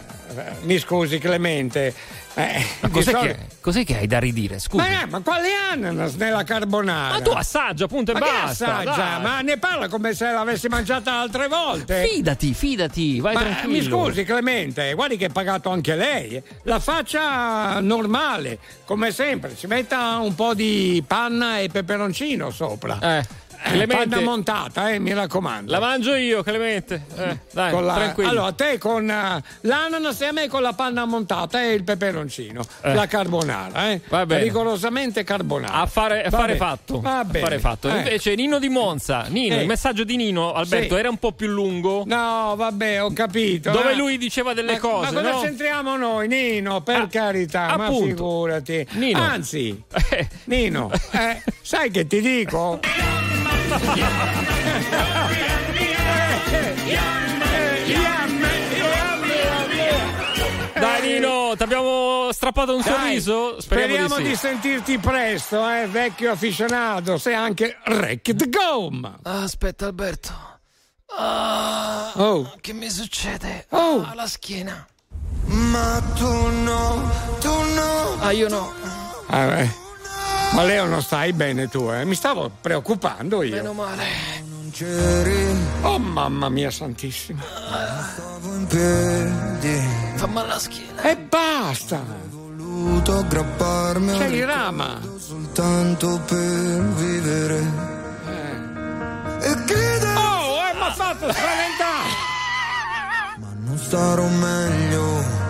mi scusi Clemente. Eh, cos'è che, cos'è che hai da ridire? Scusa. Ma, eh, ma quale ananas nella carbonara? Ma tu assaggia, punto e Ma basta. assaggia? Ma ne parla come se l'avessi mangiata altre volte. Fidati, fidati, vai Ma, eh, tranquillo. mi scusi Clemente, guardi che ha pagato anche lei. La faccia normale, come sempre, ci metta un po' di panna e peperoncino sopra. Eh, Clemente. panna montata, eh, mi raccomando. La mangio io, Clemente. Eh, dai, Con la- tranquillo. allora, a te con eh, l'ananas e a me con la panna montata e il peperoncino. Eh. La carbonara, eh? Va bene. Rigorosamente carbonara. Affare, Va affare bene. fatto. Va bene. Affare fatto. Eh. Invece Nino di Monza, Nino, il messaggio di Nino, Alberto, Sì. era un po' più lungo. No, vabbè, ho capito. Dove eh. lui diceva delle Ma- cose, Ma cosa no? c'entriamo noi, Nino? Per Ah, carità, ma appunto. figurati. Nino. Anzi. Nino, eh, sai che ti dico? Dai Nino, ti abbiamo strappato un Dai, sorriso? Speriamo, Speriamo di, di, sì. sentirti presto, eh, vecchio afficionato. Sei anche Wrecked Gom. Ah, aspetta Alberto. Ah, Oh. Che mi succede? Oh. Alla schiena. Ma tu no, tu no. Ah, io no. Ah, eh. Ma Leo non stai bene tu, eh? Mi stavo preoccupando io. Meno male. Non c'eri, Oh mamma mia santissima. stavo in piedi. Fa male la schiena. E basta! Voluto aggrapparmi a C'è il rama. soltanto per vivere. E credere, Oh, eh, mi ha fatto spaventare! ma non starò meglio.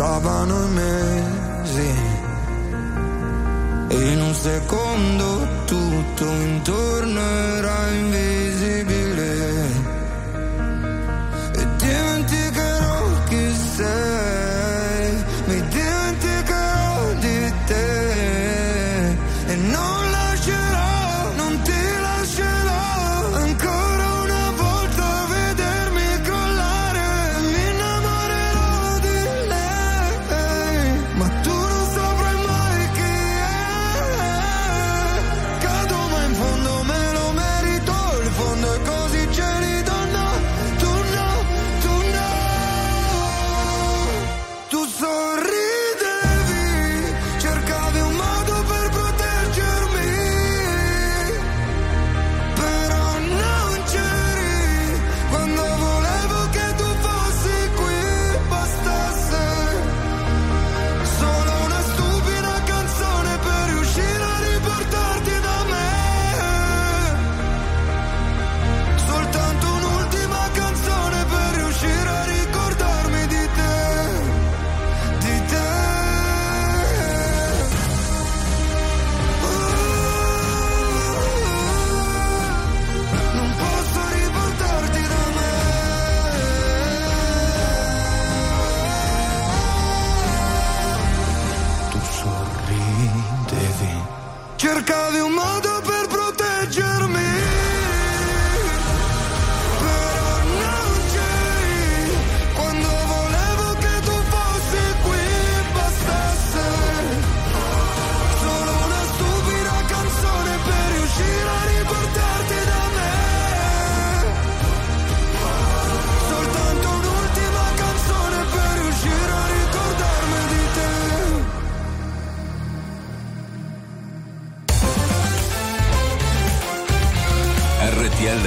passavano i mesi. E in un secondo tutto intorno era invisibile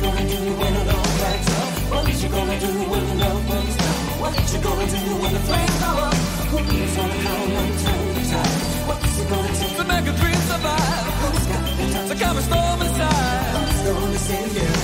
Gonna it you gonna do when the love burns down? What you gonna do when the flames go up? The tide? What's it gonna take to make a dream survive? To calm a storm inside? Who's gonna save you?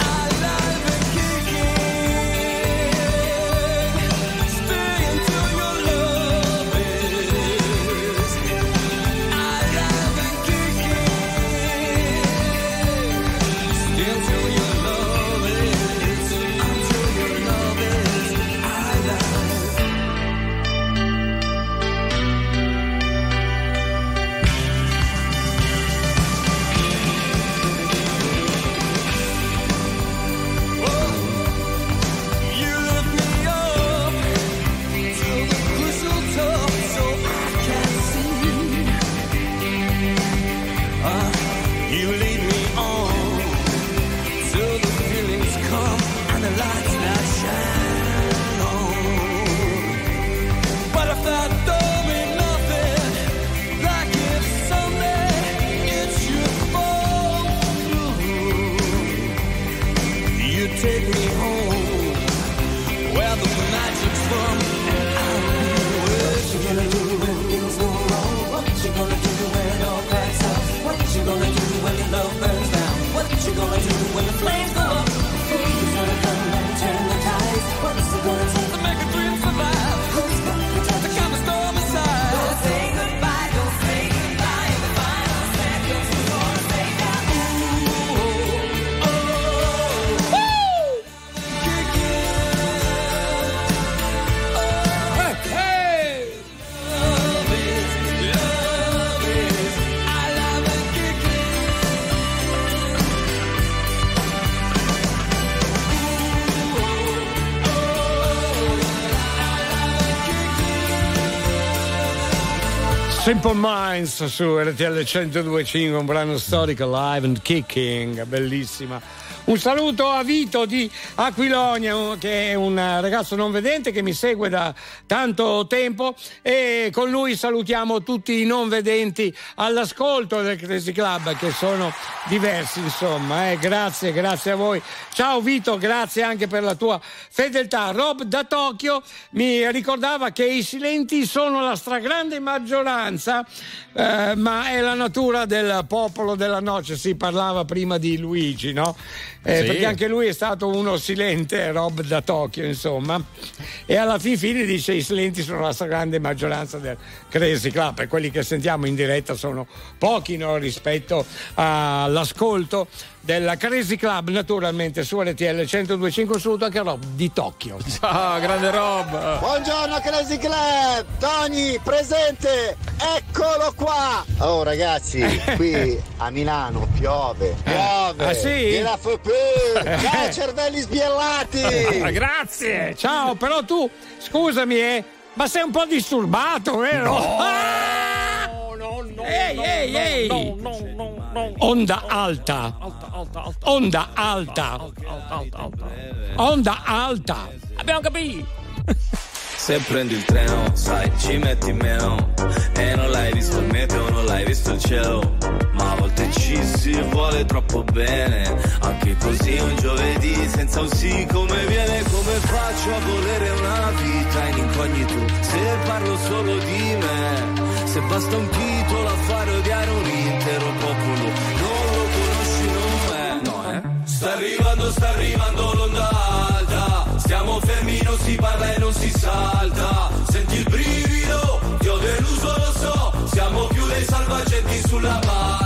Simple Minds su RTL 1025, un brano storico live and kicking, bellissima. Un saluto a Vito di Aquilonia, che è un ragazzo non vedente che mi segue da tanto tempo e con lui salutiamo tutti i non vedenti all'ascolto del Crazy Club che sono diversi insomma. eh. Grazie, grazie a voi. Ciao Vito, grazie anche per la tua fedeltà. Rob da Tokyo mi ricordava che i silenti sono la stragrande maggioranza, eh, ma è la natura del popolo della noce. Si parlava prima di Luigi, no? Eh, Sì. Perché anche lui è stato uno silente, Rob da Tokyo, insomma. E alla fin fine dice i silenti sono la stragrande maggioranza del Crazy Club e quelli che sentiamo in diretta sono pochi no, rispetto all'ascolto della Crazy Club, naturalmente su RTL 1025 saluto anche Rob di Tokyo. Ciao, grande Rob. Buongiorno Crazy Club, Tony presente, eccolo qua. Oh ragazzi, qui a Milano piove, piove. ah, sì? Fu più. Ciao cervelli sbiellati. Ah, Grazie, ciao, però tu scusami, eh, ma sei un po' disturbato, vero? No. Ah! No, no, Ehi, ehi, ehi! no, no, no, no. Onda alta, onda alta, onda alta. Abbiamo capito. Se prendi il treno, sai, ci metti meno. E non l'hai visto il meteo, non l'hai visto il cielo. Ma a volte ci si vuole troppo bene. Anche così un giovedì senza un sì come viene Come faccio a volere una vita in incognito? Se parlo solo di me Se basta un titolo a fare odiare un Sta arrivando, sta arrivando l'onda alta Stiamo fermi, non si parla e non si salta. Senti il brivido, ti ho deluso, lo so. Siamo più dei salvagenti sulla barca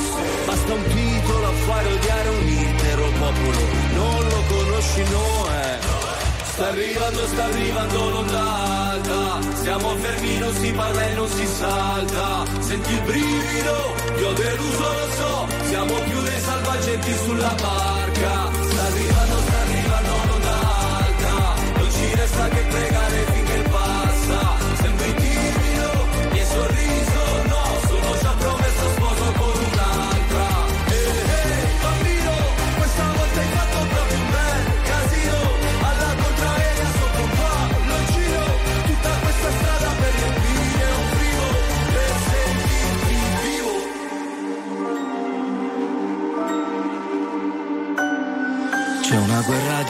Basta un titolo a fare odiare un intero popolo. Non lo conosci, no è Sta arrivando, sta arrivando l'onda alta Siamo fermi, non si parla e non si salta. Senti il brivido, ti ho deluso, lo so. Siamo più dei salvagenti sulla barca. Sta arrivando, sta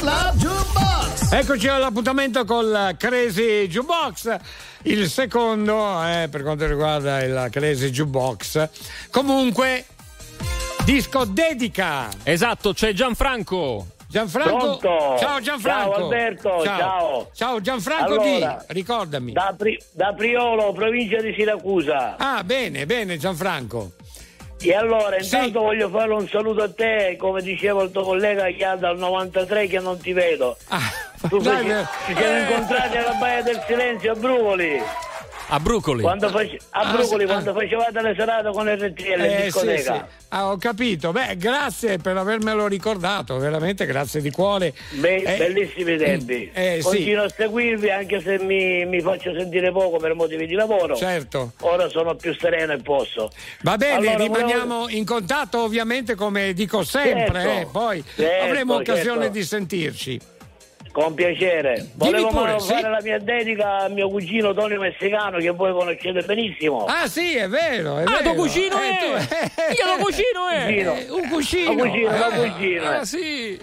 Club Jukebox. Eccoci all'appuntamento col Crazy Jukebox, il secondo eh, per quanto riguarda il Crazy Jukebox. Comunque, disco dedica. Esatto, c'è Gianfranco. Gianfranco. Pronto? Ciao Gianfranco. Ciao Alberto, ciao. Ciao Gianfranco Allora, di, ricordami. Da, Pri- da Priolo, provincia di Siracusa. Ah, bene, bene Gianfranco. E allora, intanto voglio fare un saluto a te, come diceva il tuo collega che ha dal 93 che non ti vedo. tu dai, feci- eh. ci siamo incontrati alla Baia del Silenzio a Brucoli. A Brucoli. Quando face- a Ah, Brucoli, sì, quando facevate le serate con RTL Eh, sì, discoteca. sì. Ah, ho capito. Beh, grazie per avermelo ricordato, veramente grazie di cuore. Be- Eh, bellissimi tempi. eh, sì. Continuo a seguirvi anche se mi, mi faccio sentire poco per motivi di lavoro. Certo. Ora sono più sereno e posso. Va bene, Allora, rimaniamo in contatto ovviamente come dico sempre, Certo, eh, poi certo, avremo occasione certo. di sentirci. Con piacere. Volevo pure, fare sì. la mia dedica a mio cugino Tonio Messicano che voi conoscete benissimo. Ah sì, è vero, è Ah, vero. tuo cugino Eh, è? tu- Io lo cugino è? Eh, un cugino. Un cugino, un Eh, cugino. ah, sì.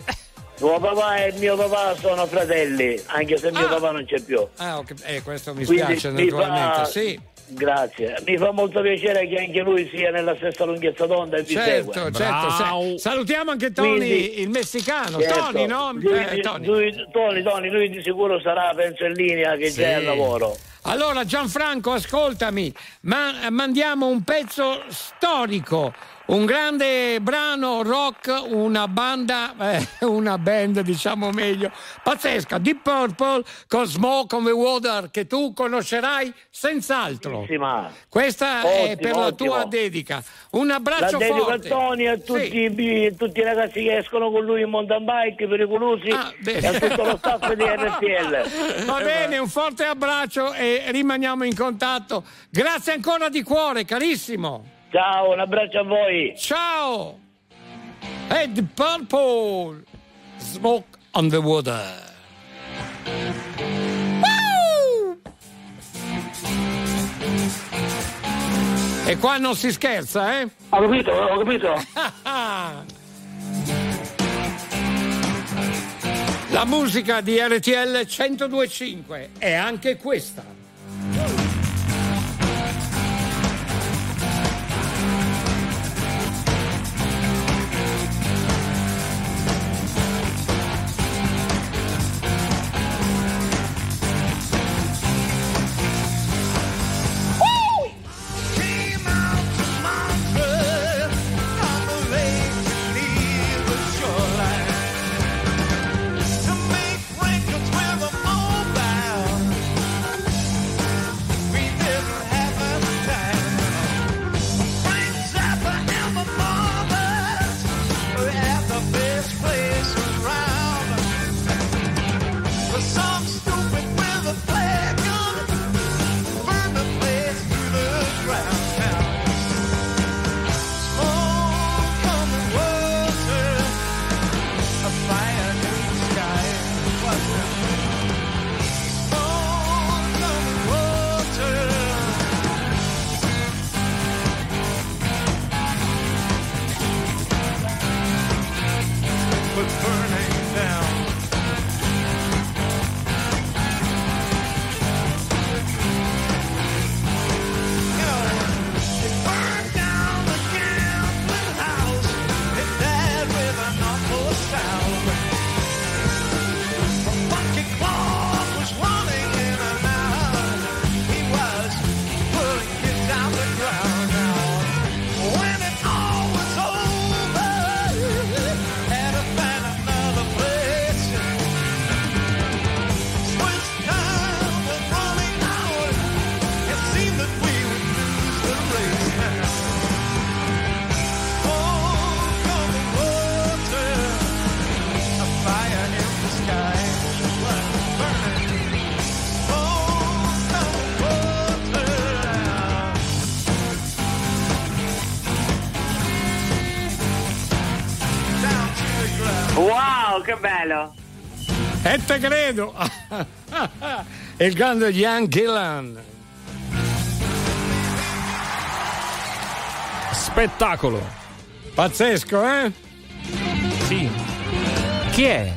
Tuo papà e mio papà sono fratelli, anche se mio papà non c'è più. Ah, ok, eh, questo mi Quindi spiace mi naturalmente, fa- sì. Grazie. Mi fa molto piacere che anche lui sia nella stessa lunghezza d'onda e vi Certo, segue. certo. se- salutiamo anche Tony, Quindi- il messicano. Certo. Tony, no? Lui, Eh, di- Tony. lui- Tony, Tony, lui di sicuro sarà, penso, in linea che Sì. c'è al lavoro. Allora Gianfranco, ascoltami, ma mandiamo un pezzo storico, Un grande brano rock, una banda, eh, una band diciamo meglio, pazzesca, Deep Purple con Smoke on the Water che tu conoscerai senz'altro. Bellissima. Questa è Ottimo, per la tua ottimo. dedica. Un La abbraccio dedico a forte. Tony e a tutti, i- tutti i ragazzi che escono con lui in mountain bike pericolosi Ah, e a tutto lo staff di RTL. Va bene, un forte abbraccio e rimaniamo in contatto. Grazie ancora di cuore, carissimo. Ciao, un abbraccio a voi. Ciao. E Deep Purple, Smoke on the Water. E qua non si scherza, eh? Ho capito, ho capito. La musica di RTL 1025 è anche questa. E te credo! Il grande Ian Gillan. Spettacolo. Pazzesco, eh? Sì. Chi è?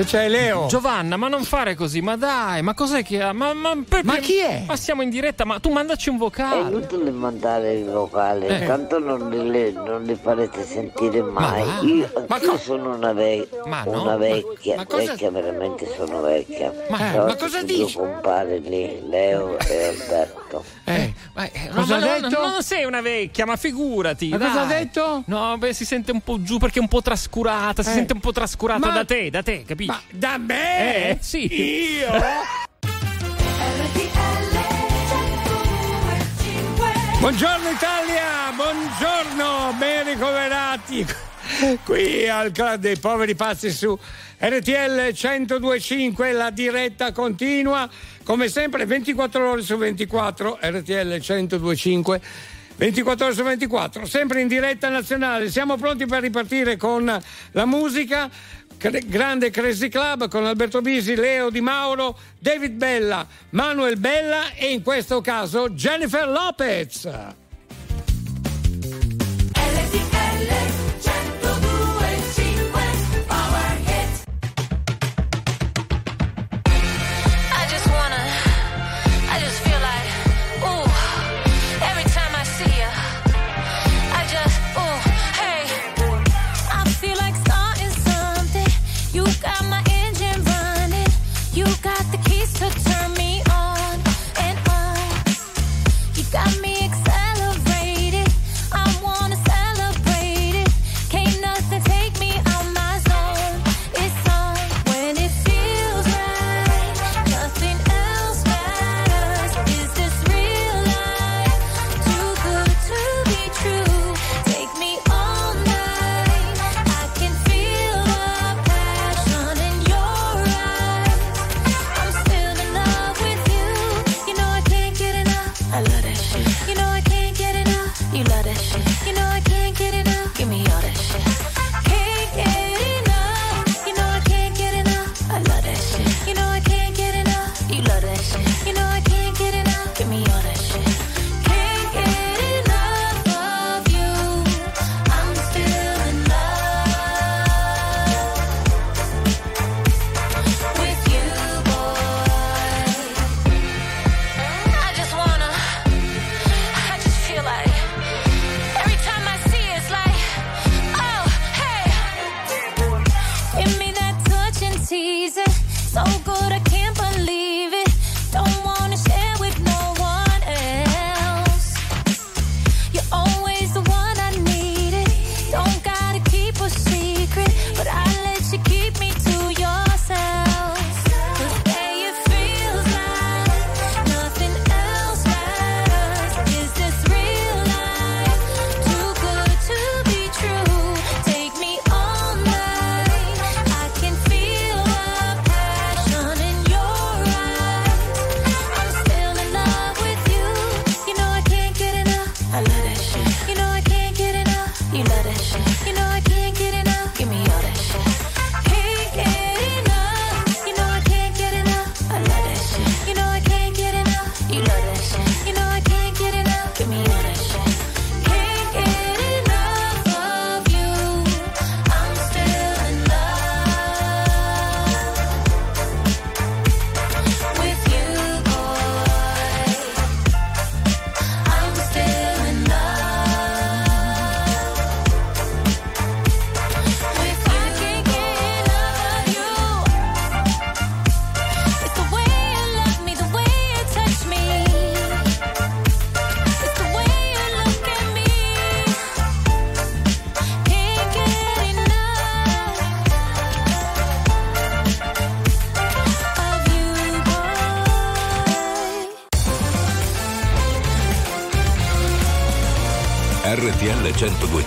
Che c'è Leo? Giovanna, ma non fare così, ma dai, ma cos'è che ha? Ma, ma, perché- Ma chi è? Ma siamo in diretta, ma tu mandaci un È vocale. inutile mandare il vocale, Eh. tanto non li, non li farete sentire mai. Io, Ma anch'io co- sono una, ve- Ma no, una vecchia, ma cosa- vecchia veramente sono vecchia. Ma- cosa dici? due compare lì, Leo e Alberto. Eh, Ma, eh, no, Cosa ma ha non- detto? Non sei una vecchia, ma figurati. Ma cosa dai. ha detto? No, beh, si sente un po' giù perché è un po' trascurata. Si Eh. sente un po' trascurata Ma- da te, da te, capisci? Ma da me? Eh, sì. Io? Buongiorno Italia, buongiorno, ben ricoverati qui al Club dei Poveri Pazzi su RTL 1025, la diretta continua, come sempre 24 ore su 24, RTL 1025. 24 ore su 24, sempre in diretta nazionale. Siamo pronti per ripartire con la musica. Grande Crazy Club con Alberto Bisi, Leo Di Mauro, David Bella, Manuel Bella e in questo caso Jennifer Lopez.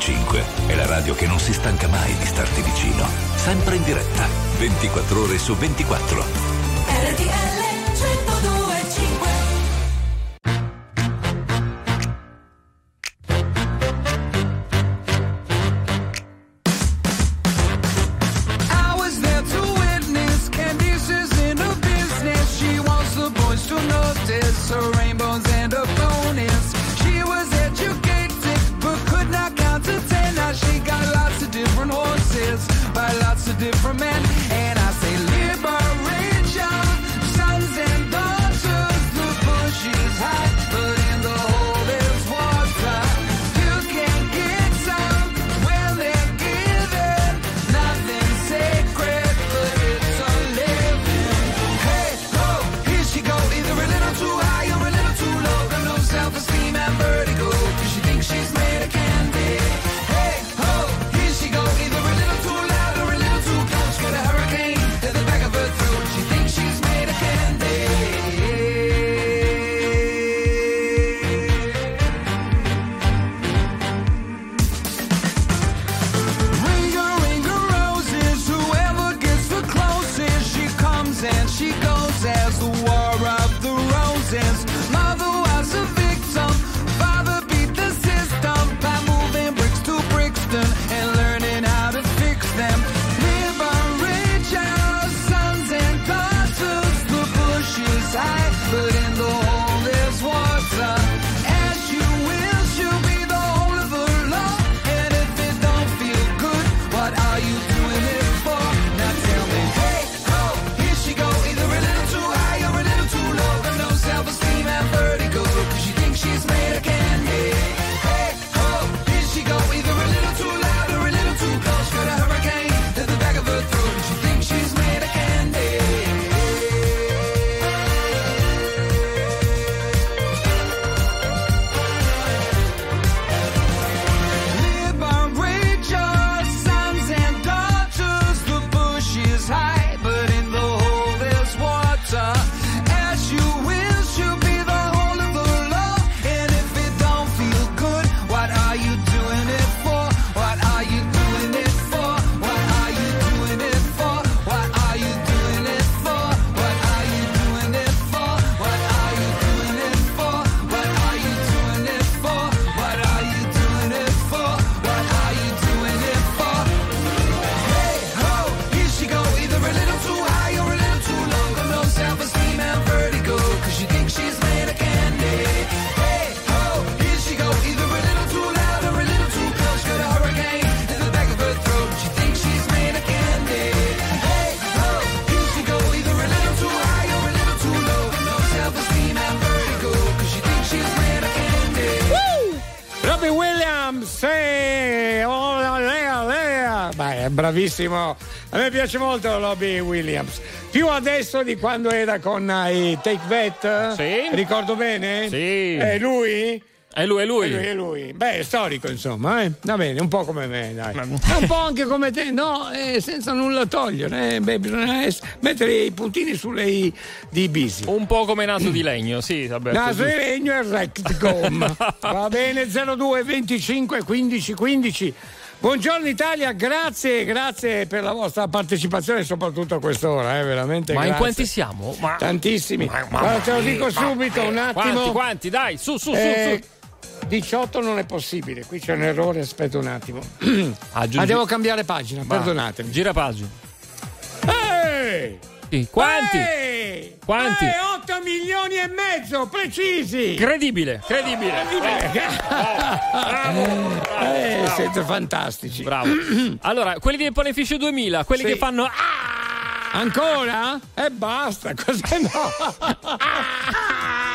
1025 è la radio che non si stanca mai di starti vicino. Sempre in diretta, 24 ore su 24. Bravissimo. A me piace molto Robbie Williams. Più adesso di quando era con eh, i Take That. Sì. Ricordo bene? Sì. È lui? È lui, è lui. È lui, è lui. Beh, è storico, insomma, eh? Va bene, un po' come me, dai. Un po' anche come te, no? Eh, senza nulla togliere, eh? Beh, bisogna ess- mettere i puntini sulle i di Bisi. Un po' come naso di legno, sì, vabbè. Naso di legno e Rectcom. Va bene, 02 25 15 15. Buongiorno Italia, grazie, grazie per la vostra partecipazione, soprattutto a quest'ora, eh, veramente. Ma in grazie. quanti siamo? Ma... Tantissimi. Ma- Guarda, te lo dico subito, un ma- attimo. Quanti, quanti? Dai, su, su, su, Eh, su. 18 non è possibile, qui c'è un errore, aspetta un attimo. Aggiungi- Ma devo cambiare pagina, perdonatemi. Gira pagina. Ehi! Sì, Quanti? Ehi! Quanti? Eh, 8 milioni e mezzo, precisi! Credibile, credibile. Eh, siete fantastici. Bravo. Allora, quelli del Panificio 2000, quelli Sì. che fanno... Ancora? E basta, cos'è no?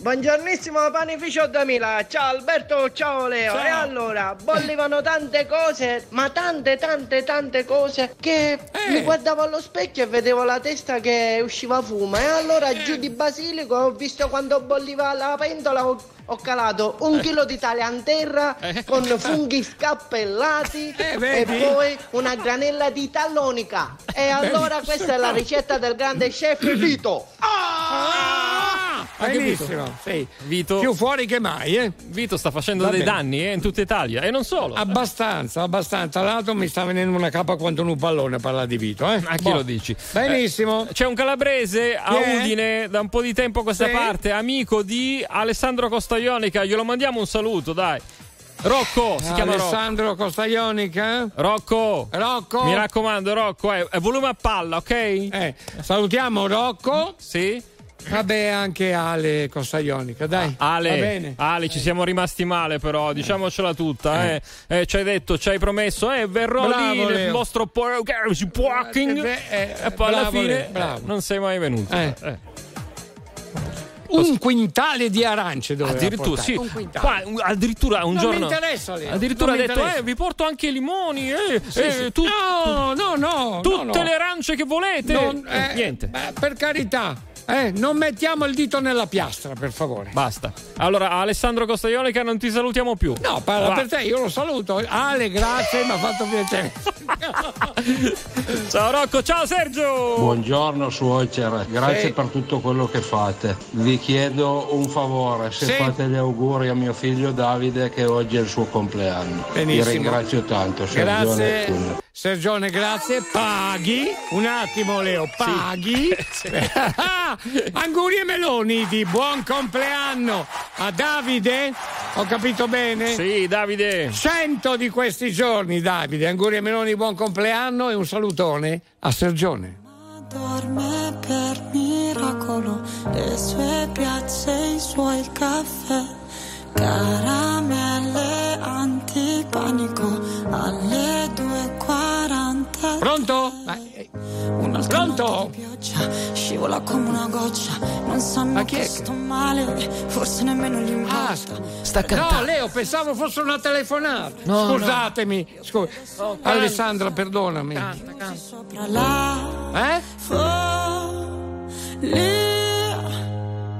Buongiornissimo panificio 2000, ciao Alberto, ciao Leo. Ciao. E allora, bollivano tante cose, ma tante tante tante cose che Eh. mi guardavo allo specchio e vedevo la testa che usciva fumo. E allora Eh. giù di basilico ho visto quando bolliva la pentola, ho, ho calato un Eh. chilo di Italian terra con funghi scappellati Eh, e poi una granella di tallonica. E allora questa è la ricetta del grande chef Vito. Ah! Benissimo, sì. Vito. Più fuori che mai, eh? Vito sta facendo Va dei bene. danni eh, in tutta Italia e non solo. Abbastanza, abbastanza. Tra l'altro mi sta venendo una capa quanto un pallone a parlare di Vito, eh? A chi Boh. lo dici? Benissimo. Eh, c'è un calabrese a è? Udine da un po' di tempo a questa Sì. parte, amico di Alessandro Costaionica. Glielo mandiamo un saluto, dai. Rocco, si chiama Rocco. Alessandro Costaionica. Rocco. Rocco. Mi raccomando, Rocco, eh, è volume a palla, ok? Eh, salutiamo Rocco. Sì. Vabbè, anche Ale Costaionica, dai. Ale, Va bene. Ale, ci siamo rimasti male però, diciamocela tutta. Eh. Eh, ci hai detto, ci hai promesso, eh, verrò Bravo, lì nel vostro walking Eh, eh, e poi alla fine bravo. eh, non sei mai venuto. Eh. Eh. Un quintale di arance doveva Addirittura, portare. sì. Un quintale. Qua, addirittura un Non giorno. mi interessa, Leo. Addirittura ha Non detto: eh, vi porto anche i limoni, eh, Sì, eh, sì. tu- no, no, no. tutte no, no. le arance che volete. Non- Eh, eh, niente. beh, per carità, eh, non mettiamo il dito nella piastra, per favore. Basta. Allora, Alessandro Costaionica, non ti salutiamo più. No, parla Va. per te, io lo saluto. Ale, grazie, mi ha fatto piacere. Ciao Rocco, ciao Sergio. Buongiorno suocera, grazie Sì. per tutto quello che fate. Vi chiedo un favore, se Sì. fate gli auguri a mio figlio Davide che oggi è il suo compleanno. Benissimo. Vi ringrazio tanto, Sergione Grazie. Cugno. Sergione, grazie. Paghi. Un attimo, Leo, paghi. Anguri e meloni di buon compleanno a Davide. Ho capito bene? Sì, Davide. 100 di questi giorni, Davide. Anguri e meloni, buon compleanno e un salutone a Sergione. Dorme per miracolo, le sue piazze, i suoi caffè, caramelle antipanico alle 2.40. Pronto? Una Pronto? pioggia scivola come una goccia, non sanno chi che, è sto male, forse nemmeno gli importa. Sta No, Leo, pensavo fosse una telefonata. No, Scusatemi. scu- canta. Alessandra, perdonami. Sopra la Eh? follia,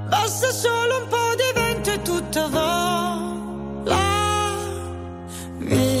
basta solo un po' di vento e tutto vola via.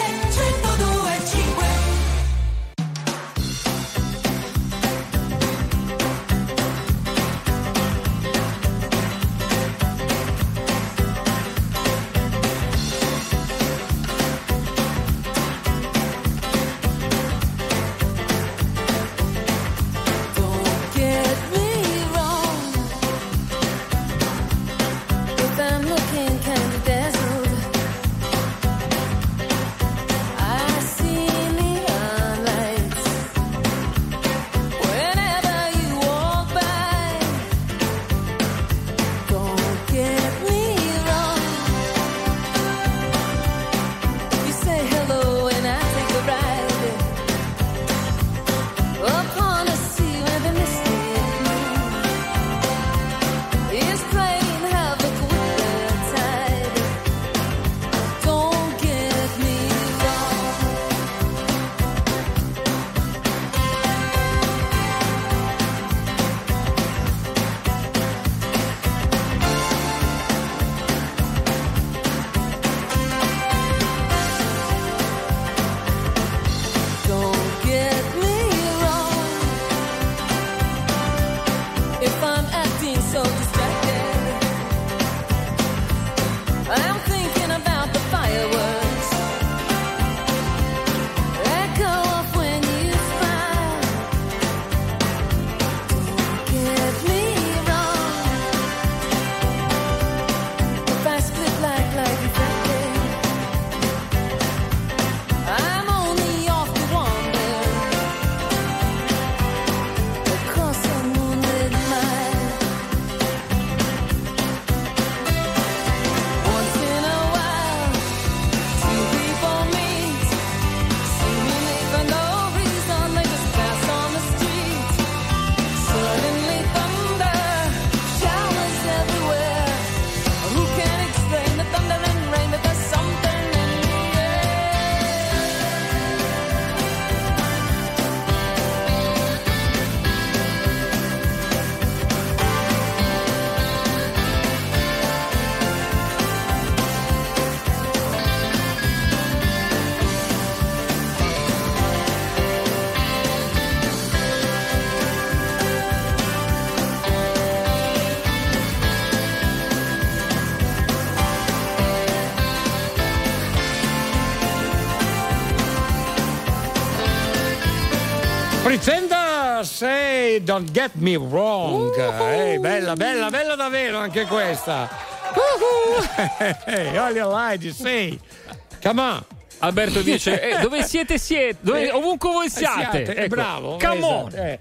say don't get me wrong. Eh, bella, bella, bella davvero anche questa. Hey, all you like to say. Come on. Alberto dice: eh, Dove siete? Siete dove- Eh, ovunque voi eh, siate. siate, eh, Ecco. bravo. Come esatto, on. eh.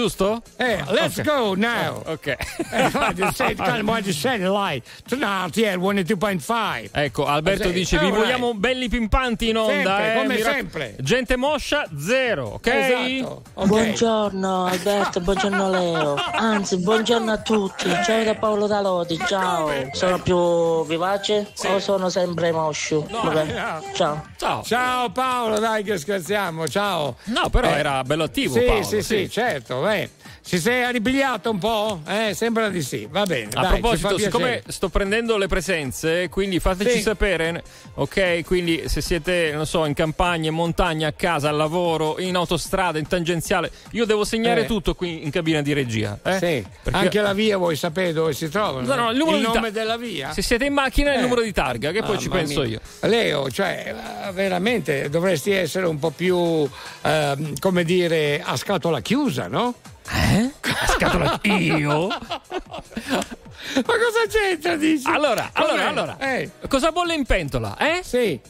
Giusto? Eh, let's Ok. go now. Ok. Eh, you said, what you said, like, tonight, yeah, 102.5. Ecco, Alberto Sì, dice: Vi alright. vogliamo belli pimpanti in onda. Sempre, eh, come mi rac- sempre. Gente moscia, zero. Ok? Esatto. ok. Buongiorno Alberto, buongiorno Leo. Anzi, buongiorno a tutti. Ciao da Paolo Daloti, ciao. Sono più vivace o sono sempre moscio? Vabbè, no. Ciao. Ciao. Ciao Paolo, dai che scherziamo, ciao. No, però Eh, era bello attivo. Sì, Paolo, sì, sì, certo. Beh. Si sei arripigliato un po'? Eh, sembra di sì. Va bene. A dai, proposito, siccome sto prendendo le presenze, quindi fateci Sì. sapere, ok? Quindi se siete, non so, in campagna, in montagna, a casa, al lavoro, in autostrada, in tangenziale, io devo segnare Eh. tutto qui in cabina di regia. eh? Sì, Perché- anche la via vuoi sapere dove si trova? No, no, il numero di nome ta- della via? Se siete in macchina, il Eh. numero di targa, che poi ci penso mia. io. Leo, cioè, veramente dovresti essere un po' più, ehm, come dire, a scatola chiusa, no? Eh? A scatola io? Ma cosa c'entra, dici? Allora, allora, allora. Eh, Cosa bolle in pentola, eh? sì.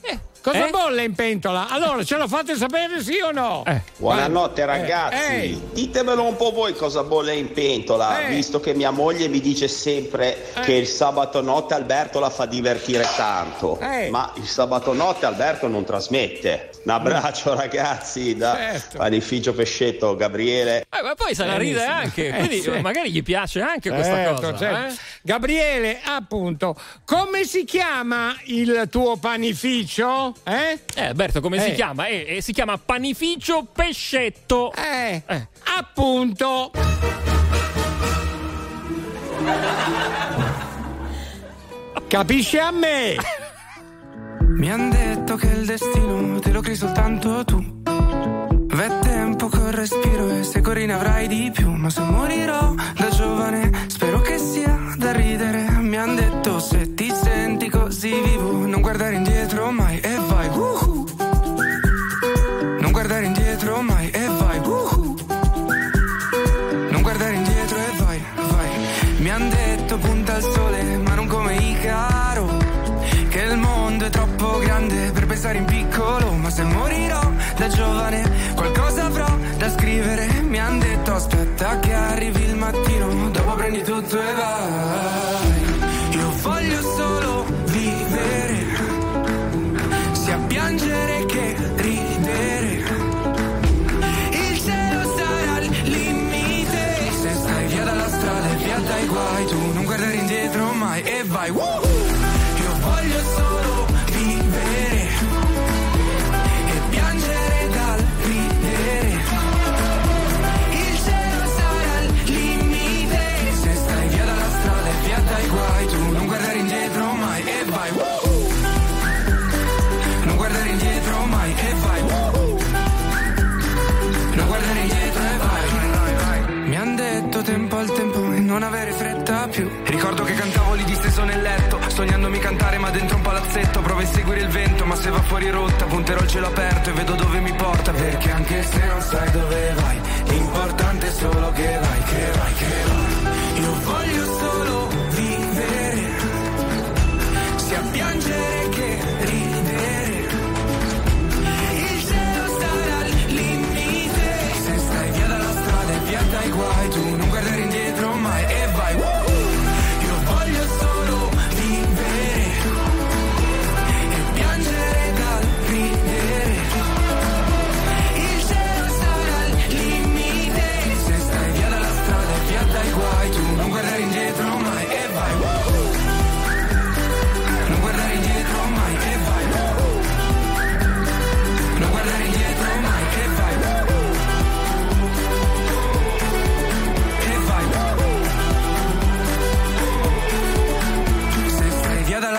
Cosa Eh? bolle in pentola? Allora, ce lo fate sapere sì o no? Eh. Buonanotte Eh, ragazzi, ehi. ditemelo un po' voi cosa bolle in pentola, Eh. visto che mia moglie mi dice sempre Eh. che il sabato notte Alberto la fa divertire tanto, Eh. ma il sabato notte Alberto non trasmette. Un abbraccio ragazzi da Certo. panificio Pescetto Gabriele. Eh, ma poi se la ride anche, Eh, quindi sì. magari gli piace anche questa Certo, cosa. certo. eh? Gabriele, appunto, come si chiama il tuo panificio? Eh? Eh, Alberto, come si Eh. chiama? Eh, eh, si chiama panificio pescetto. Eh, Eh. appunto. Capisci a me? Mi han detto che il destino te lo crei soltanto tu. V'è tempo col respiro e se corri ne avrai di più. Ma se morirò da giovane, spero che sia da ridere. Mi han detto se senti così vivo, non guardare indietro mai e vai. uhu. Vai. Woohoo! Io voglio solo vivere e piangere dal ridere. Il cielo sarà al limite. Se stai via dalla strada e via dai guai, tu non guardare indietro mai e vai. Woohoo! Non guardare indietro mai e vai. Non guardare indietro e vai. Mi han detto tempo al tempo e non avere fretta più. Ricordo che cantavo disteso nel letto, sognandomi cantare ma dentro un palazzetto. Provo a seguire il vento, ma se va fuori rotta, punterò il cielo aperto e vedo dove mi porta. Perché anche se non sai dove vai, l'importante è solo che vai, che vai, che vai. Io voglio solo vivere, sia piangere che ridere. Il cielo sarà al limite. Se stai via dalla strada e via dai guai, tu non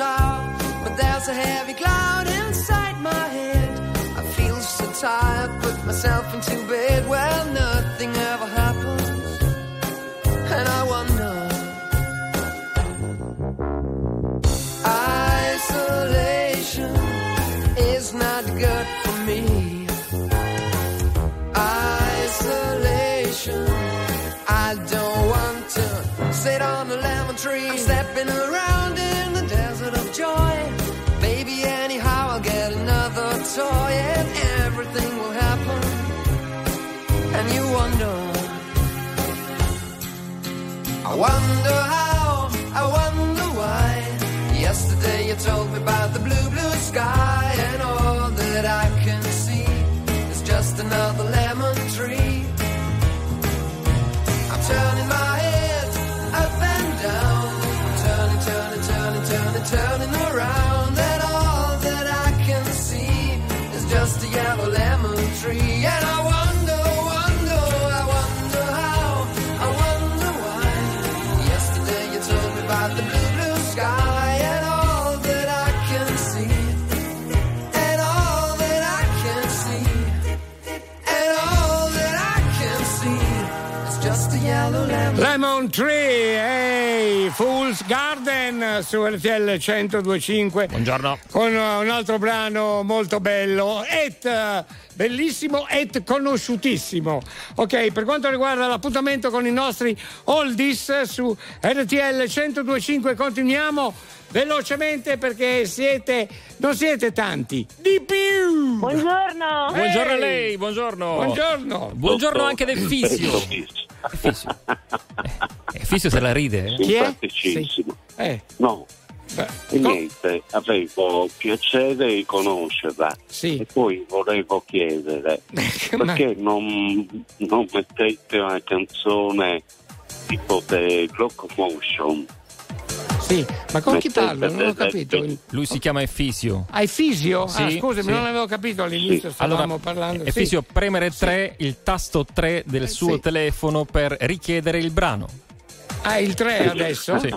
a shower, but there's a heavy cloud inside my head. I feel so tired, put myself into bed. Well, nothing ever happens, and I wonder. Isolation is not good for me. Isolation, I don't want to sit on the lemon tree. I'm stepping around toy and everything will happen. And you wonder, I wonder how, I wonder why. Yesterday you told me about the blue, blue sky, and all that I can see is just another lemon tree. Tree, ehi, Fool's Garden su RTL 1025. Buongiorno. Con uh, un altro brano molto bello, et uh, bellissimo et conosciutissimo. Ok, per quanto riguarda l'appuntamento con i nostri oldies su RTL 1025 continuiamo velocemente perché siete non siete tanti, di più. Buongiorno. Buongiorno a lei, buongiorno. Buongiorno. Buongiorno anche del Fisio. Fisio. Eh, Fisio se la ride. eh? Chi è? Simpaticissimo. Eh. No. E niente, avevo piacere di conoscerla e poi volevo chiedere perché non, non mettete una canzone tipo The Locomotion? Sì, ma con chi parlo? Non ho capito. Lui si chiama Efisio. Ah, Fisio? Sì, ah, scusami, sì. non avevo capito all'inizio, stavamo Allora, parlando. sì. Efisio, premere 3, il tasto 3 del suo sì. telefono per richiedere il brano. Ah, il 3 adesso? Sì.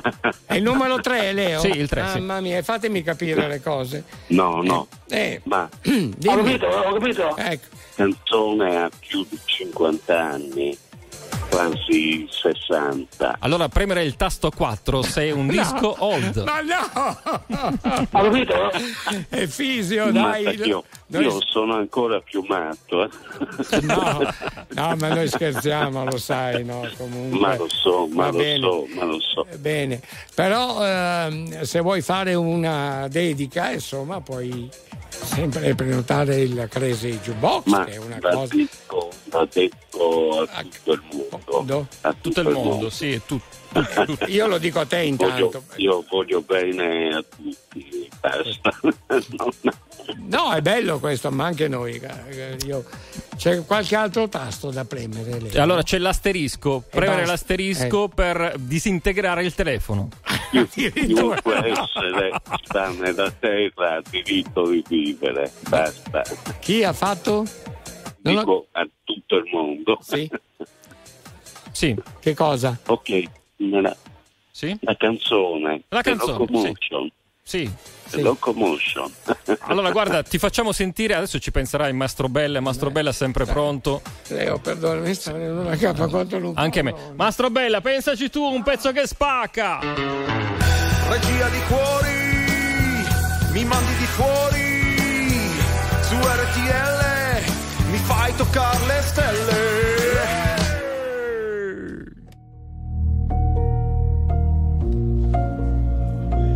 È il numero 3, Leo? Sì, il tre, sì. Mamma mia, fatemi capire le cose. No, no, Eh, ma dimmi. Ho capito, ho capito. Ecco. canzone a più di 50 anni, quasi 60. Allora, premere il tasto 4 se è un disco old. Ma no! Ho capito? È Fisio, dai. io, Noi- io sono ancora più matto, eh. No, no, ma noi scherziamo, lo sai, no? Comunque. ma lo so, ma Va lo bene. so, ma lo so. Bene, però ehm, se vuoi fare una dedica, insomma, puoi sempre prenotare il Crazy Jukebox, Ma che è una cosa. detto, va detto a tutto il mondo. A Tutto il mondo, sì, tu- Io lo dico a te intanto. Voglio, io voglio bene a tutti, basta. No, è bello questo, ma anche noi. eh, io- C'è qualche altro tasto da premere? Leo? E allora c'è l'asterisco, premere l'asterisco per disintegrare il telefono. Chiunque essere sta nella terra ha diritto di vivere, basta. Chi ha fatto? Non ho- Dico a tutto il mondo. Sì. Sì. Che cosa? Ok, la, Sì? la canzone. La canzone, Locomotion. Sì. The Locomotion. Allora, guarda, ti facciamo sentire, adesso ci penserà il Mastro Bella, Mastro Bella è sempre pronto. Leo, perdonami, mi sta venendo una capa quanto non Anche me. Mastro Bella, pensaci tu, un pezzo che spacca! Regia di cuori, mi mandi di fuori. Su RTL fai toccare le stelle.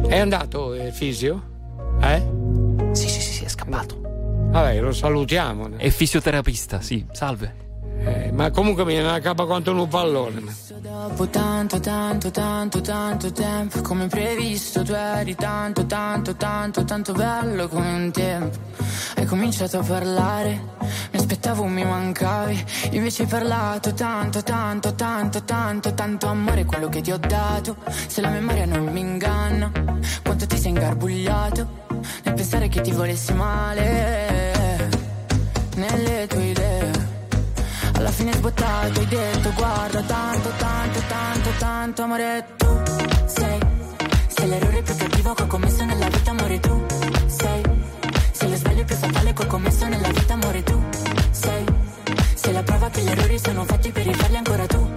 È andato il fisio? Eh? Sì, sì, sì, sì, è scappato. Vabbè, lo salutiamo. È fisioterapista, sì, salve. Eh, ma comunque mi viene una capa quanto un pallone. Dopo tanto, tanto, tanto, tanto tempo, come previsto, tu eri tanto, tanto, tanto, tanto bello come un tempo. Hai cominciato a parlare, mi aspettavo, mi mancavi, invece hai parlato tanto, tanto, tanto, tanto, tanto amore, quello che ti ho dato. Se la memoria non mi inganna, quanto ti sei ingarbugliato nel pensare che ti volessi male nelle tue idee. Alla fine sbottato hai detto guarda tanto, tanto, tanto, tanto amore tu sei Sei l'errore più cattivo che ho commesso nella vita amore tu sei Sei lo sbaglio più fatale che ho commesso nella vita amore tu sei Sei la prova che gli errori sono fatti per rifarli ancora tu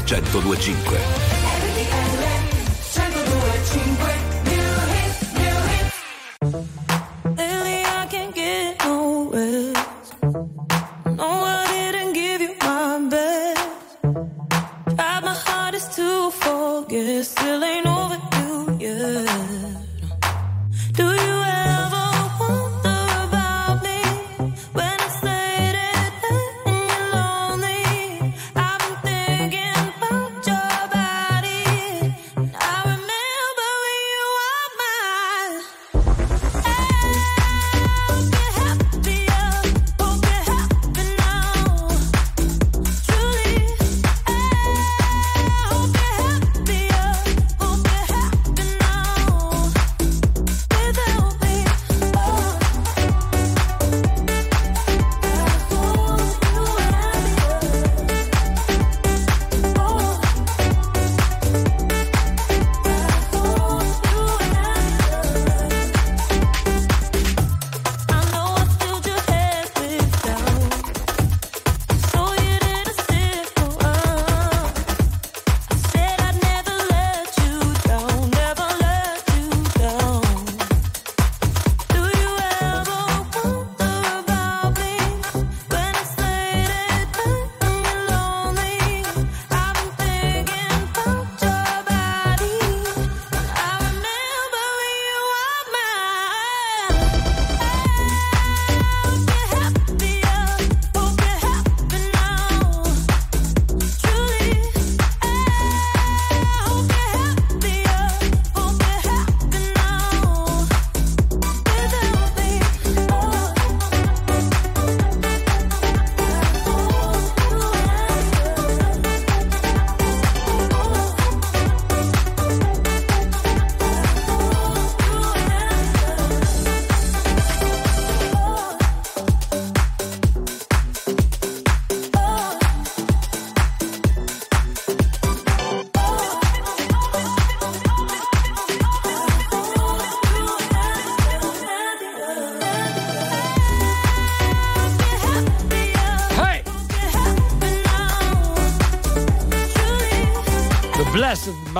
102.5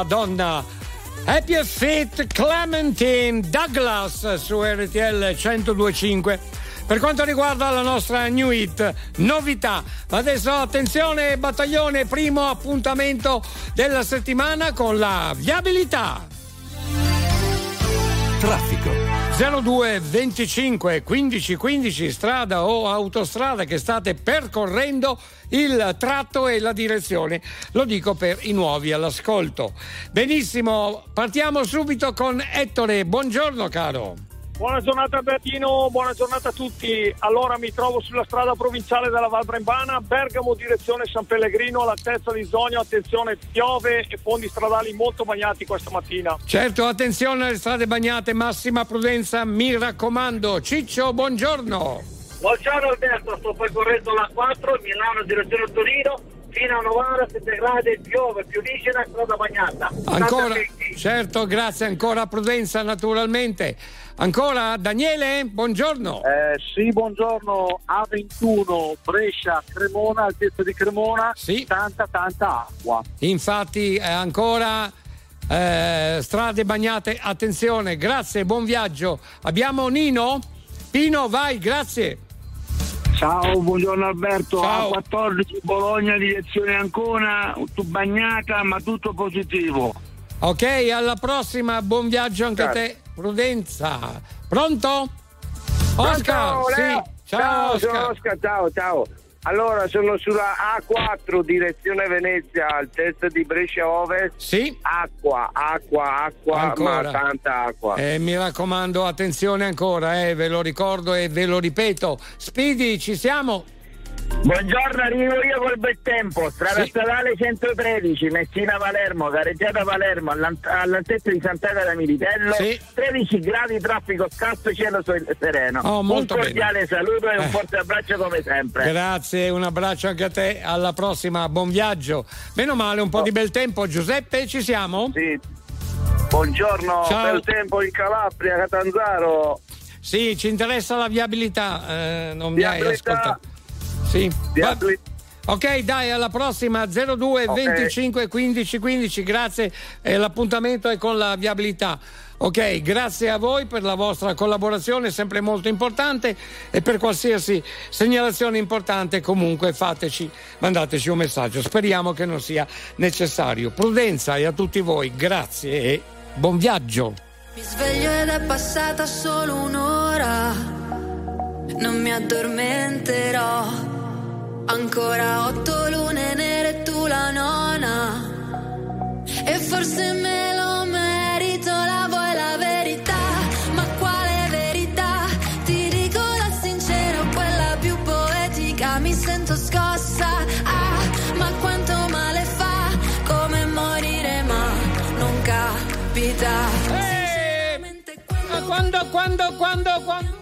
Madonna. Happy Fit Clementine Douglas su RTL 1025. Per quanto riguarda la nostra new hit, novità. Adesso attenzione, battaglione, primo appuntamento della settimana con la viabilità. Traffico. 02 25 15 15 strada o autostrada che state percorrendo il tratto e la direzione. Lo dico per i nuovi all'ascolto. Benissimo, partiamo subito con Ettore. Buongiorno caro. Buona giornata Albertino, buona giornata a tutti. Allora mi trovo sulla strada provinciale della Val Brembana, Bergamo direzione San Pellegrino, all'altezza di Zogno, attenzione, piove e fondi stradali molto bagnati questa mattina. Certo, attenzione alle strade bagnate, massima prudenza, mi raccomando. Ciccio, buongiorno. Buongiorno Alberto, sto percorrendo la 4, Milano direzione Torino, fino a Novara, 7 gradi, piove, piovisce la strada bagnata. Ancora, certo, grazie, ancora prudenza naturalmente. Ancora Daniele, buongiorno. Eh, sì, buongiorno. A21 Brescia Cremona, altezza di Cremona, tanta tanta acqua. Infatti eh, ancora eh, strade bagnate, attenzione, grazie, buon viaggio. Abbiamo Nino? Pino, vai, grazie. Ciao, buongiorno Alberto. A14 Bologna, direzione Ancona, tutto bagnata ma tutto positivo. Ok, alla prossima, buon viaggio anche a te. Prudenza. Pronto? Oscar, Pronto, sì. Ciao, sono Oscar. Oscar, ciao, ciao. Allora, sono sulla A4 direzione Venezia, altezza di Brescia Ovest. Sì. Acqua, acqua, acqua, Ancora. ma tanta acqua. Eh, mi raccomando, attenzione ancora, eh, ve lo ricordo e ve lo ripeto. Speedy, ci siamo? Buongiorno, arrivo io col bel tempo, strada Sì. statale 113, Messina Palermo, gareggiata Palermo, all'altezza di Sant'Agata Militello, 13 gradi, traffico scarso, cielo sereno. Oh, un cordiale saluto e un Eh. forte abbraccio come sempre. Grazie, un abbraccio anche a te, alla prossima, buon viaggio. Meno male, un po' di bel tempo. Giuseppe, ci siamo? Sì. Buongiorno, Ciao. bel tempo in Calabria, Catanzaro. Sì, ci interessa la viabilità, eh, non mi hai Viabilità. ascoltato. Sì. Va- Ok, dai, alla prossima 02 Ok. 25 15 15, grazie. Eh, l'appuntamento è con la viabilità. Ok, grazie a voi per la vostra collaborazione, sempre molto importante e per qualsiasi segnalazione importante comunque fateci, mandateci un messaggio. Speriamo che non sia necessario. Prudenza e a tutti voi, grazie e buon viaggio. Mi sveglio ed è passata solo un'ora. Non mi addormenterò. Ancora otto lune nere e tu la nona. E forse me lo merito, la vuoi la verità? Ma quale verità? Ti dico la sincera, quella più poetica. Mi sento scossa. Ah, ma quanto male fa? Come morire, ma non capita. Ma quando, quando, quando, quando?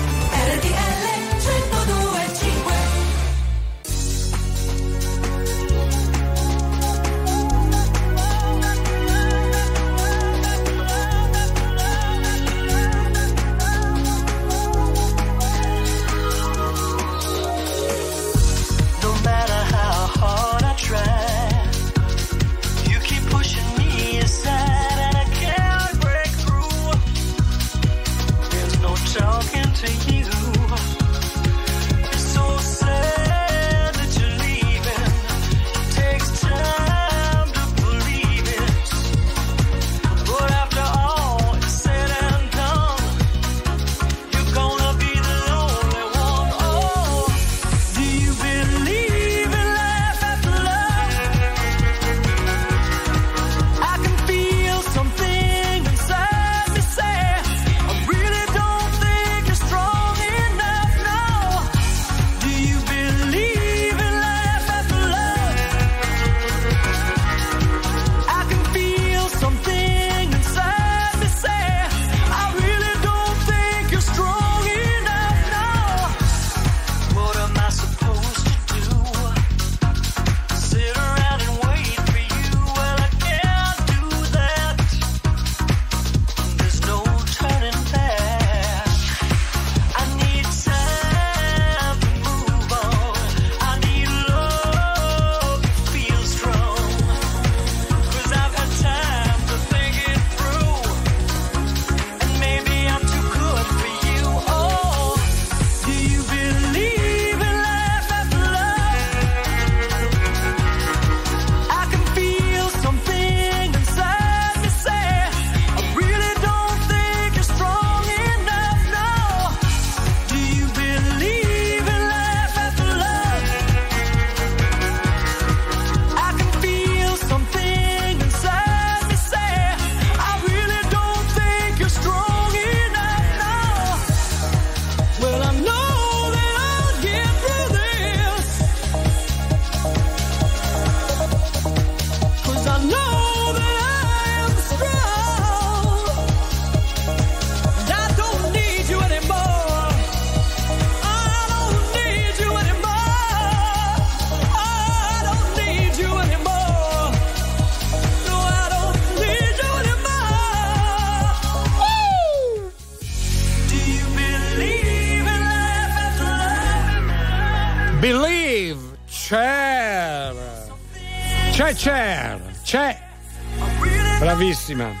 Bravissima.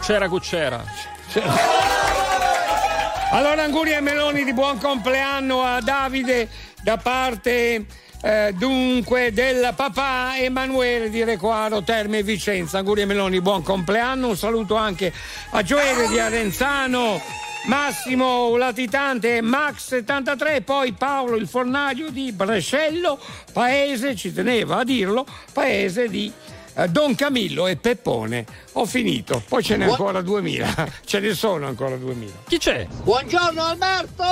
C'era cucciera. Allora, auguri ai meloni di buon compleanno a Davide da parte eh, dunque del papà Emanuele di Requaro Terme Vicenza. Auguri ai meloni, buon compleanno. Un saluto anche a Gioele di Arenzano. Massimo Latitante Max 73, poi Paolo il fornaio di Brescello, paese, ci teneva a dirlo, paese di Don Camillo e Peppone. Ho finito, poi ce n'è Buon- ancora 2000, ce ne sono ancora 2000. Chi c'è? Buongiorno Alberto!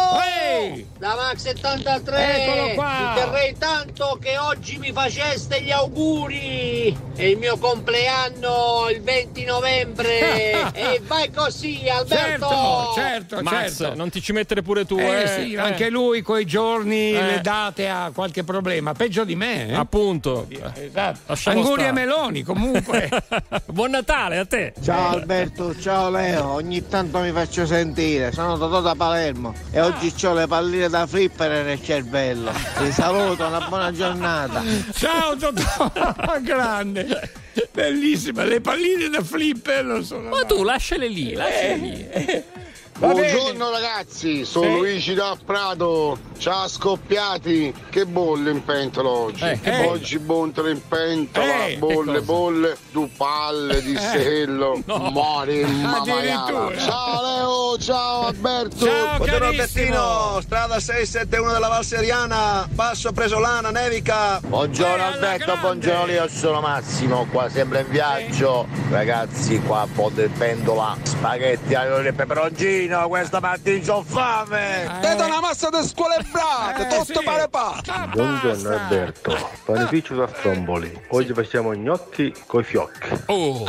Ehi! Da Max 73! Eccolo qua! Ti terrei tanto che oggi mi faceste gli auguri! È il mio compleanno il 20 novembre! e vai così Alberto! Certo, certo, Max, certo. non ti ci mettere pure tu, Eh, eh. sì, Eh. anche lui coi giorni, Eh. le date ha qualche problema, peggio di me. Eh? Appunto. Esatto. Lasciamo Auguri stare. Meloni. Comunque. Buon Natale a te. Ciao Alberto, ciao Leo, ogni tanto mi faccio sentire, sono Totò da Palermo e oggi ho le palline da flippere nel cervello. Vi saluto, una buona giornata. Ciao Totò, grande. Bellissima, le palline da flipper sono. Ma tu lasciale lì, lasciale lì. Va bene. Buongiorno ragazzi, sono Sì. Luigi da Prato. Ciao scoppiati. Che bolle in pentola oggi? Eh, bolle? oggi bontole in pentola, Eh, bolle, bolle, due palle di Eh, sello, no. mori in mamaiala. Ciao Leo, ciao Alberto. Ciao, Buongiorno carissimo. strada 671 della Valseriana, passo presolana, nevica. Buongiorno Alberto, buongiorno io sono Massimo, qua sempre in viaggio. Ragazzi, qua a Ponte Pendola, spaghetti aglio e peperoncino, questa mattina ho fame! Te da una massa di scuole tutto Eh, sì. pare pa. Buongiorno Alberto, panificio da Stromboli. Oggi facciamo gnocchi coi fiocchi. Oh.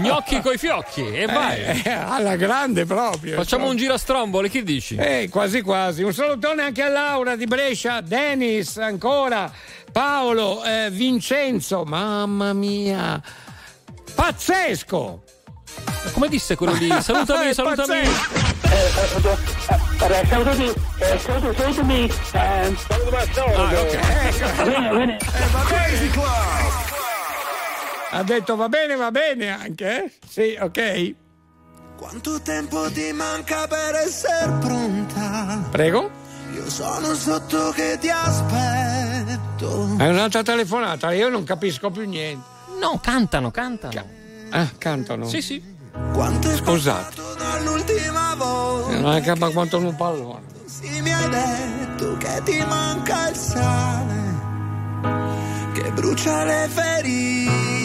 Gnocchi coi fiocchi e vai. Eh, alla grande proprio. Facciamo un giro a stromboli, che dici? Eh, quasi quasi. Un salutone anche a Laura di Brescia, Dennis ancora, Paolo, eh, Vincenzo, mamma mia. Pazzesco! Come disse quello lì? Salutami, salutami. salutami, eh, saluto- salutami, eh, Ah, ok. Va bene, va bene. Ha detto va bene, va bene anche, eh? Sì, ok. Quanto tempo ti manca per essere pronta? Prego. Io sono sotto che ti aspetto. È un'altra telefonata, io non capisco più niente. No, cantano, cantano. Ah, cantano? Sì, sì. Quanto è Scusate, dall'ultima volta? non è che ma quanto un pallone. Sì, mi hai detto che ti manca il sale che brucia le ferite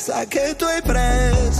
Rincorsa che tu hai preso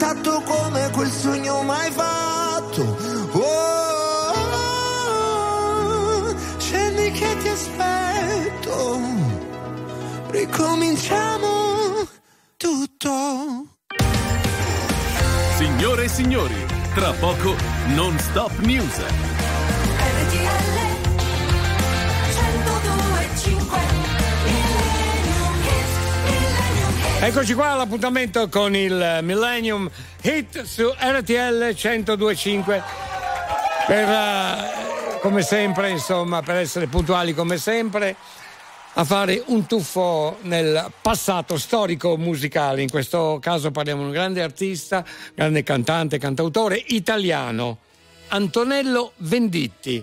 intanto come quel sogno mai fatto. Oh, oh, oh, scendi che ti aspetto, ricominciamo tutto. Signore e signori, tra poco non stop news. Eccoci qua all'appuntamento con il Millennium Hit su RTL 1025 per eh, come sempre insomma per essere puntuali come sempre a fare un tuffo nel passato storico musicale. In questo caso parliamo di un grande artista grande cantante cantautore italiano Antonello Venditti.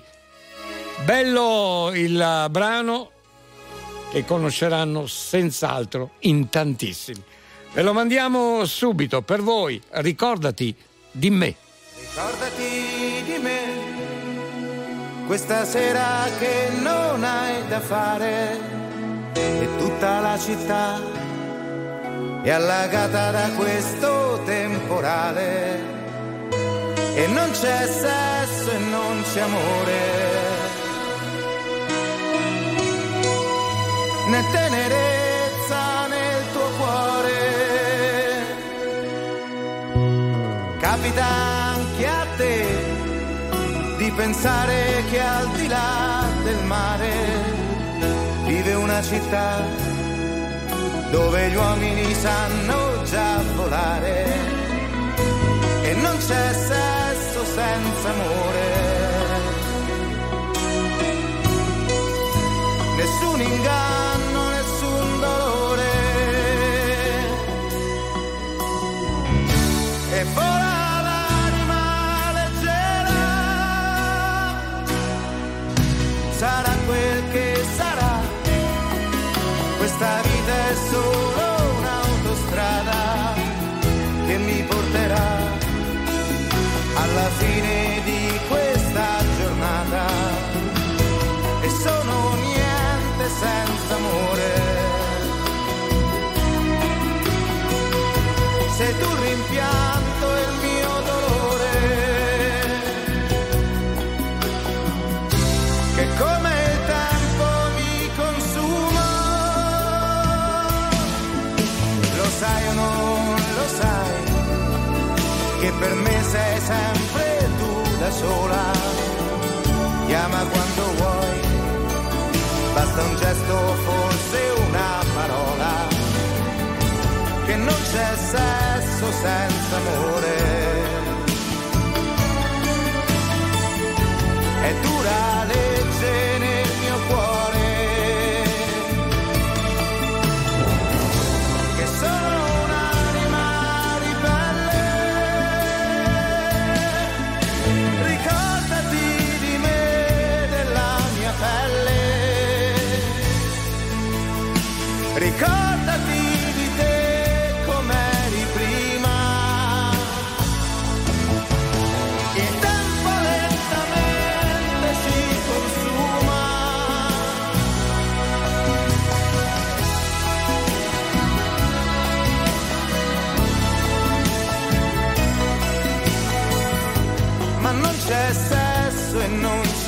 Bello il brano che conosceranno senz'altro in tantissimi. Ve lo mandiamo subito per voi, ricordati di me. Ricordati di me, questa sera che non hai da fare e tutta la città è allagata da questo temporale e non c'è sesso e non c'è amore. Né tenerezza nel tuo cuore capita anche a te di pensare che al di là del mare vive una città dove gli uomini sanno già volare e non c'è sesso senza amore. Nessun inganno, sarà quel che sarà, questa vita è solo un'autostrada che mi porterà alla fine di questa giornata e sono niente senza amore. Sei tu il sei sempre tu da sola. Chiama quando vuoi, basta un gesto, forse una parola che non c'è sesso senza amore.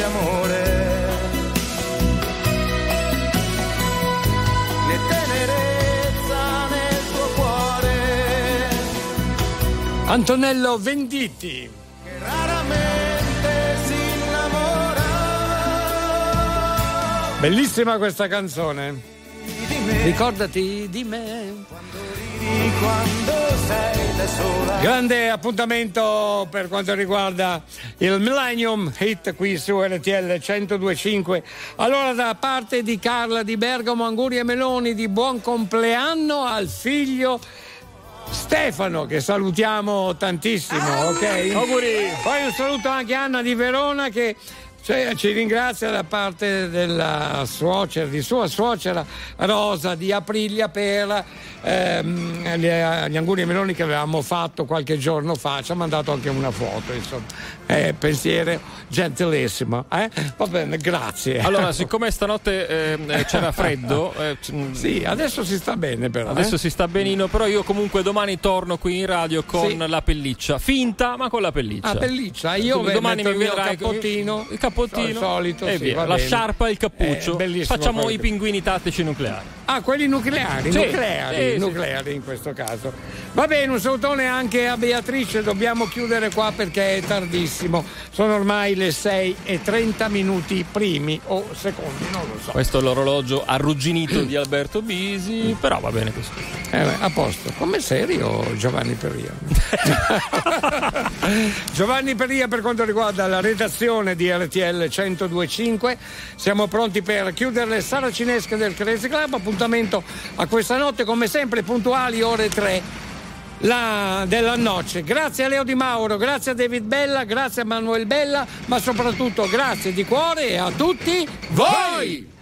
Amore. né tenerezza nel tuo cuore Antonello Venditti. che raramente si innamora Bellissima questa canzone. Ricordati di me. Grande appuntamento per quanto riguarda il Millennium Hit qui su RTL 1025. Allora da parte di Carla di Bergamo, Anguri e Meloni di buon compleanno al figlio Stefano che salutiamo tantissimo, ok? Auguri. Poi un saluto anche a Anna di Verona che cioè, ci ringrazia da parte della suocera, di sua suocera Rosa di Aprilia per ehm, gli, gli anguri e meloni che avevamo fatto qualche giorno fa. Ci ha mandato anche una foto, insomma. Eh, pensiero gentilissimo. Eh? Va bene, grazie. Allora, siccome stanotte eh, c'era freddo, eh, c- Sì, adesso si sta bene però. adesso eh? si sta benino, però io comunque domani torno qui in radio con Sì. la pelliccia, finta ma con la pelliccia. Ah, pelliccia. Io domani mi il mio vedrai cappottino. Cappottino solito, e sì, via. la bene. sciarpa e il cappuccio. Eh, Facciamo quello i pinguini tattici nucleari. Ah, quelli nucleari, Sì, nucleari, sì, sì. nucleari in questo caso. Va bene, un salutone anche a Beatrice, dobbiamo chiudere qua perché è tardissimo. Sono ormai le 6 e 30 minuti primi o secondi, non lo so. Questo è l'orologio arrugginito di Alberto Bisi, però va bene così. Eh, beh, a posto. Come serio Giovanni Peria? Giovanni Peria per quanto riguarda la redazione di RTL 1025. Siamo pronti per chiudere le saracinesche del Crazy Club. Appuntamento a questa notte, come sempre, puntuali ore 3 la- della noce. Grazie a Leo Di Mauro, grazie a David Bella, grazie a Manuel Bella, ma soprattutto grazie di cuore a tutti voi!